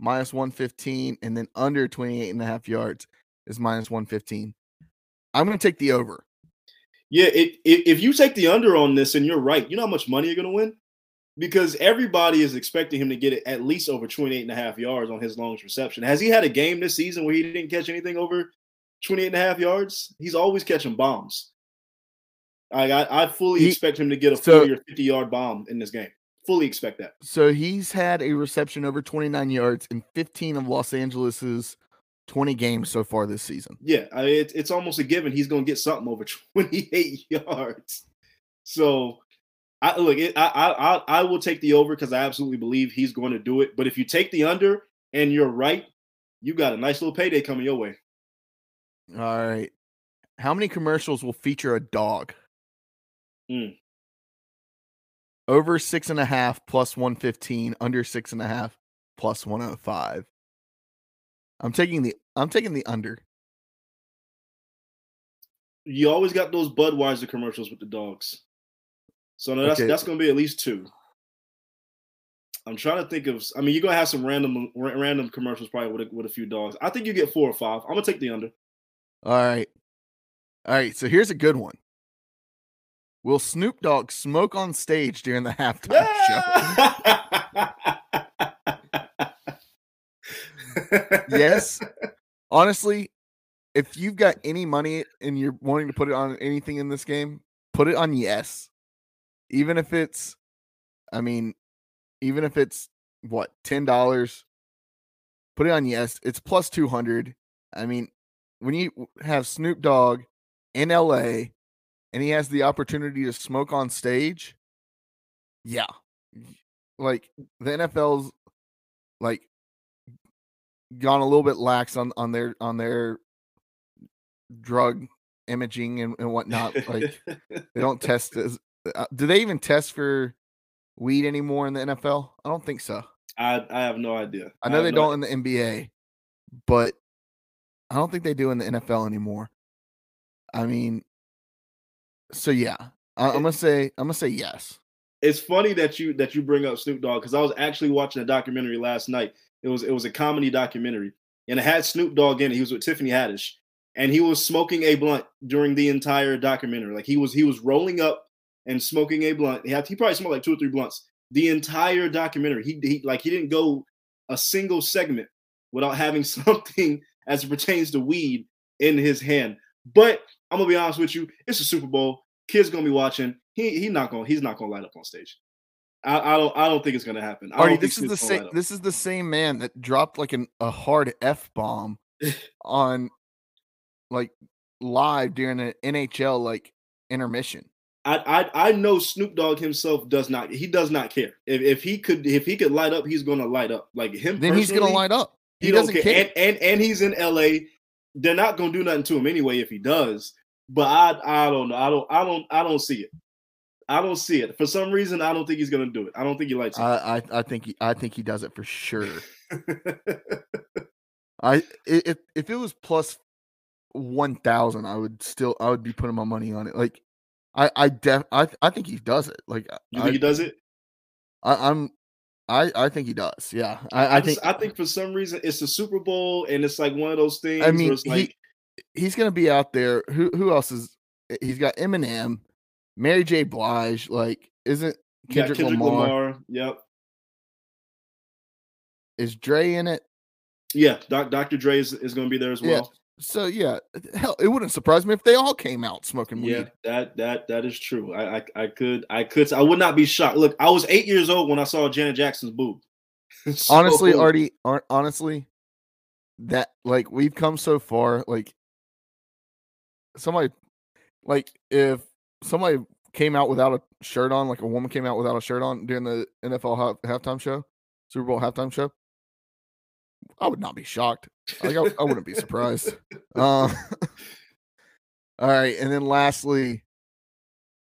minus 115 and then under 28 and a half yards is minus 115. I'm going to take the over. Yeah, it, it, if you take the under on this and you're right, you know how much money you're going to win? Because everybody is expecting him to get it at least over 28 and a half yards on his longest reception. Has he had a game this season where he didn't catch anything over 28 and a half yards? He's always catching bombs. I, I, I fully He- expect him to get a so- or 50 yard bomb in this game. Fully expect that. So he's had a reception over 29 yards in 15 of Los Angeles's 20 games so far this season. Yeah, I, it, it's almost a given he's going to get something over <laughs> 28 yards. So, I look, it, I, I I I will take the over because I absolutely believe he's going to do it. But if you take the under and you're right, you got a nice little payday coming your way. All right. How many commercials will feature a dog? Mm. Over six and a half plus 115, under six and a half plus 105. I'm taking the I'm taking the under. You always got those Budweiser commercials with the dogs. So no, that's Okay. that's going to be at least two. I'm trying to think of. I mean, you're gonna have some random ra- random commercials probably with a, with a few dogs. I think you get four or five. I'm gonna take the under. All right. All right. So here's a good one. Will Snoop Dogg smoke on stage during the halftime show? yes. Honestly, if you've got any money and you're wanting to put it on anything in this game, put it on yes. Even if it's, I mean, even if it's what, $10, put it on yes. It's plus 200. I mean, when you have Snoop Dogg in LA and he has the opportunity to smoke on stage, yeah. Like the NFL's like gone a little bit lax on on their on their drug imaging and, and whatnot. Like they don't <laughs> test as uh, do they even test for weed anymore in the NFL? I don't think so. I I have no idea. I know have they no don't in the NBA, but I don't think they do in the NFL anymore. I mean, so yeah, I, I'm gonna say I'm gonna say yes. it's funny that you that you bring up Snoop Dogg because I was actually watching a documentary last night. It was it was a comedy documentary, and it had Snoop Dogg in it. He was with Tiffany Haddish, and he was smoking a blunt during the entire documentary. Like he was he was rolling up and smoking a blunt. He had he probably smoked like two or three blunts the entire documentary. He he like he didn't go a single segment without having <laughs> something as it pertains to weed in his hand. But I'm gonna be honest with you, it's a Super Bowl. Kids gonna be watching. He he not gonna he's not gonna light up on stage. I, I don't I don't think it's gonna happen. Artie, this is the same. This is the same man that dropped like an a hard f bomb <laughs> on like live during an NHL like intermission. I, I I know Snoop Dogg himself does not he does not care. If, if he could if he could light up, he's gonna light up. Like him Then he's gonna light up. He, don't doesn't care. And, and and he's in LA. They're not gonna do nothing to him anyway if he does. But I I don't know. I don't I don't I don't see it. I don't see it. For some reason, I don't think he's gonna do it. I don't think he likes up. I, I I think he I think he does it for sure. <laughs> I i- if if it was plus one thousand, I would still I would be putting my money on it. Like I I def I I think he does it. Like you I, think he does it? I, I'm I I think he does. Yeah, I, I, I just, think I think for some reason it's the Super Bowl and it's like one of those things. I mean where it's like, he he's gonna be out there. Who who else is? Eh, he's got Eminem, Mary J. Blige. Like isn't Kendrick, Kendrick Lamar, Lamar. Yep. is Dre in it? Yeah, Doc, Dr. Dre is, is going to be there as well. So yeah, hell, it wouldn't surprise me if they all came out smoking weed. Yeah, that that that is true. I, I I could I could I would not be shocked. Look, I was eight years old when I saw Janet Jackson's boob. <laughs> honestly, So, Artie, honestly, that like we've come so far. Like somebody, like if somebody came out without a shirt on, like a woman came out without a shirt on during the NFL half, halftime show, Super Bowl halftime show, I would not be shocked. Like I, I wouldn't be surprised. <laughs> Uh, <laughs> all right, and then lastly,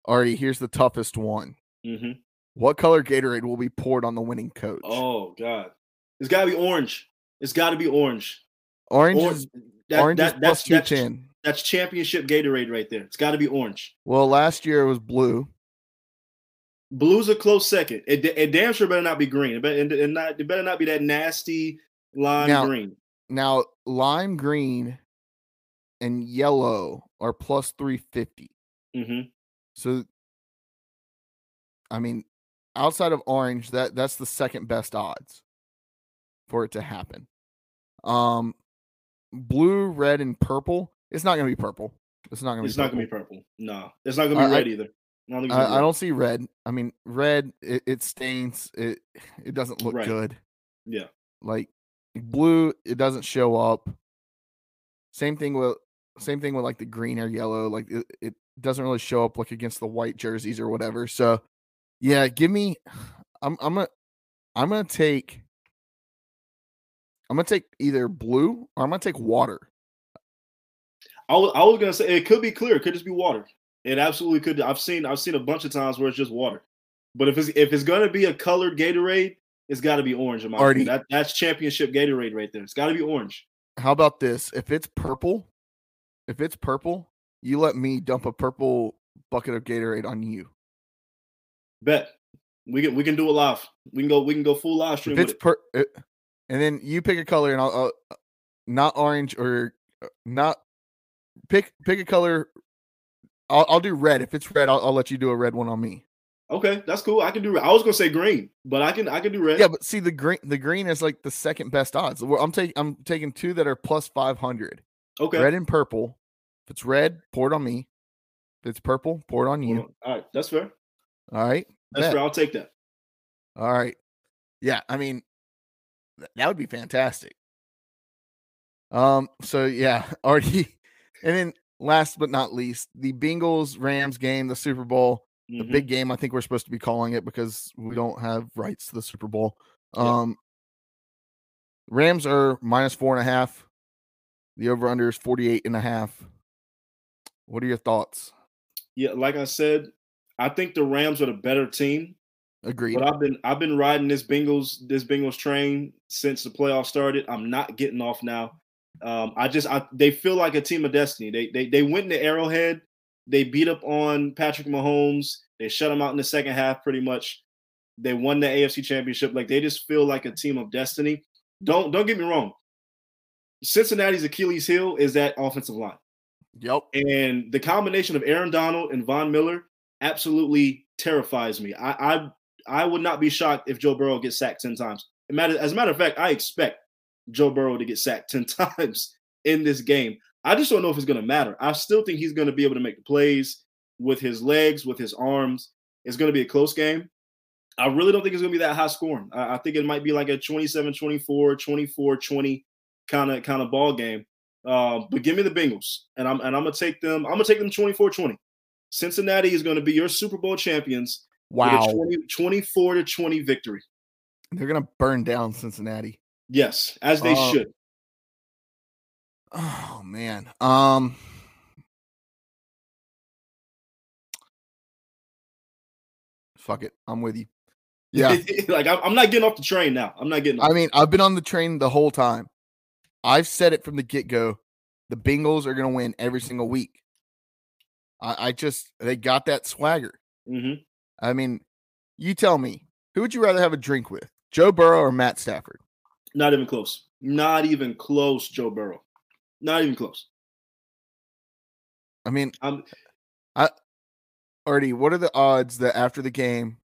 Ari, here's the toughest one. hmm What color Gatorade will be poured on the winning coach? Oh God, it's got to be orange. It's got to be orange. orange Orange. is That, orange that, is that's, plus that's, ten. that's championship Gatorade right there. It's got to be orange. Well, last year it was blue. Blue's a close second. It, it damn sure better not be green. It better, it not, it better not be that nasty lime Now- green. Now lime green and yellow are plus three fifty. hmm So, I mean, outside of orange, that that's the second best odds for it to happen. Um, blue, red, and purple. It's not going to be purple. It's not going to be. It's not gonna be purple. No, it's not gonna be I- I- red either. I it's gonna be I, I don't see red. I mean, red. It, it stains. It it doesn't look Right. good. Yeah. Like blue, it doesn't show up. Same thing with same thing with like the green or yellow. Like it, it doesn't really show up like against the white jerseys or whatever. So yeah, give me. <sighs> I'm I'm gonna I'm gonna take. I'm gonna take either blue or I'm gonna take water. I was, I was gonna say it could be clear. It could just be water. It absolutely could. I've seen I've seen a bunch of times where it's just water. But if it's if it's gonna be a colored Gatorade, it's got to be orange. In my opinion. That, that's championship Gatorade right there. It's got to be orange. How about this? If it's purple, if it's purple, you let me dump a purple bucket of Gatorade on you. Bet we can we can do it live. We can go we can go full live stream If it's it. per, it, and then you pick a color, and I'll, I'll not orange or uh, not pick pick a color. I'll, I'll do red. If it's red, I'll, I'll let you do a red one on me. Okay, that's cool. I can do. I was gonna say green, but I can I can do red. Yeah, but see the green the green is like the second best odds. I'm taking I'm taking two that are plus five hundred. okay. Red and purple. If it's red, pour it on me. If it's purple, pour it on you. All right, that's fair. All right. That's bet. fair. I'll take that. All right. Yeah, I mean that would be fantastic. Um so yeah, <laughs> already and then last but not least, the Bengals Rams game, the Super Bowl, the Mhm. big game I think we're supposed to be calling it because we don't have rights to the Super Bowl. Yeah. Um Rams are minus four and a half. The over under is 48 and a half. What are your thoughts? Yeah, like I said, I think the Rams are the better team. Agreed. But I've been I've been riding this Bengals this Bengals train since the playoffs started. I'm not getting off now. Um, I just I, they feel like a team of destiny. They they they went in the Arrowhead. They beat up on Patrick Mahomes. They shut him out in the second half, pretty much. They won the AFC Championship. Like they just feel like a team of destiny. Don't don't get me wrong. Cincinnati's Achilles heel is that offensive line. Yep. And the combination of Aaron Donald and Von Miller absolutely terrifies me. I I, I would not be shocked if Joe Burrow gets sacked 10 times. As a matter- As a matter of fact, I expect Joe Burrow to get sacked <laughs> 10 times in this game. I just don't know if it's going to matter. I still think he's going to be able to make the plays with his legs, with his arms. It's going to be a close game. I really don't think it's going to be that high scoring. I, I think it might be like a 27 24, 24 20 kind of kind of ball game. Uh, but give me the Bengals, and I'm and I'm gonna take them. I'm gonna take them 24-20. Cincinnati is going to be your Super Bowl champions Wow. 20, 24 to 20 victory. They're gonna burn down Cincinnati. Yes, as they Uh, should. Oh man. Um Fuck it. I'm with you. Yeah. <laughs> like I'm, I'm not getting off the train now. I'm not getting. Off. I mean, I've been on the train the whole time. I've said it from the get-go. The Bengals are gonna win every single week. I, I just they got that swagger. Mhm. I mean, you tell me, who would you rather have a drink with? Joe Burrow or Matt Stafford? Not even close. Not even close. Joe Burrow. Not even close. I mean, I'm Artie, what are the odds that after the game,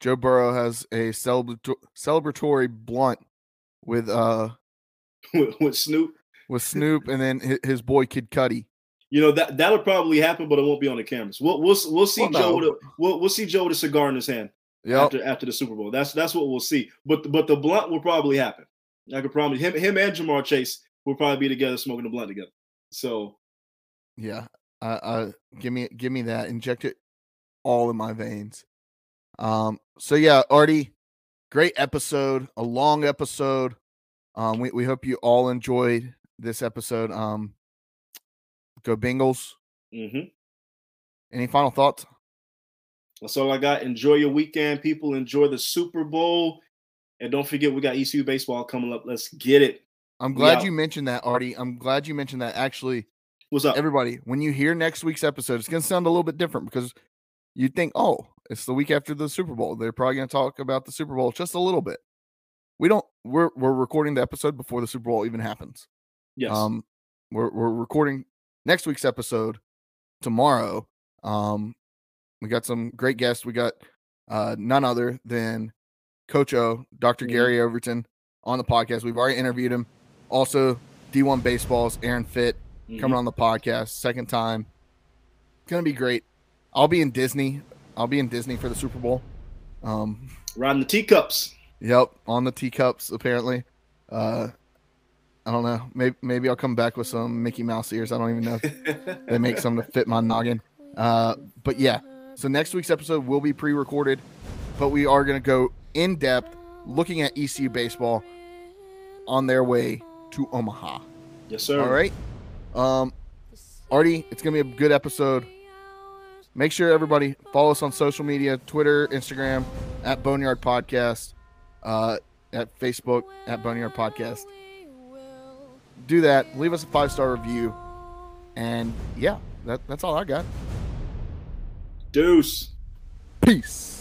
Joe Burrow has a celebrato- celebratory blunt with uh <laughs> with, with Snoop. with Snoop and then hi- his boy Kid Cudi? You know that that'll probably happen, but it won't be on the cameras. We'll we'll, we'll see Well, Joe. no. With a, we'll we'll see Joe with a cigar in his hand Yep. after after the Super Bowl. That's that's what we'll see. But but the blunt will probably happen. I can promise him him and Ja'Marr Chase will probably be together smoking the blunt together. So Yeah. Uh, uh give me give me that. Inject it all in my veins. Um, so yeah, Artie, great episode, a long episode. Um, we, we hope you all enjoyed this episode. Um, go Bengals. Mm-hmm. Any final thoughts? That's all I got. Enjoy your weekend, people. Enjoy the Super Bowl. And don't forget, we got ECU baseball coming up. Let's get it. I'm glad you mentioned that, Artie. I'm glad you mentioned that. Actually, what's up, everybody? When you hear next week's episode, it's going to sound a little bit different because you think, oh, it's the week after the Super Bowl. They're probably going to talk about the Super Bowl just a little bit. We don't. We're we're recording the episode before the Super Bowl even happens. Yes. Um, we're we're recording next week's episode tomorrow. Um, we got some great guests. We got uh none other than Coach O, doctor mm-hmm. Gary Overton, on the podcast. We've already interviewed him. Also, D1 Baseball's Aaron Fitt mm-hmm. coming on the podcast, second time. It's Gonna be great. I'll be in Disney. I'll be in Disney for the Super Bowl. Um, riding the teacups. Yep, on the teacups apparently. Uh, I don't know. Maybe maybe I'll come back with some Mickey Mouse ears. I don't even know. they make some to fit my noggin. Uh, but yeah. So next week's episode will be pre-recorded, but we are gonna go in depth looking at ECU baseball on their way to Omaha. Yes, sir. All right. Um, Artie, it's gonna be a good episode. Make sure everybody follow us on social media: Twitter, Instagram at Boneyard Podcast, uh, at Facebook at Boneyard Podcast. Do that. Leave us a five star review, and yeah, that, that's all I got. Deuce. Peace.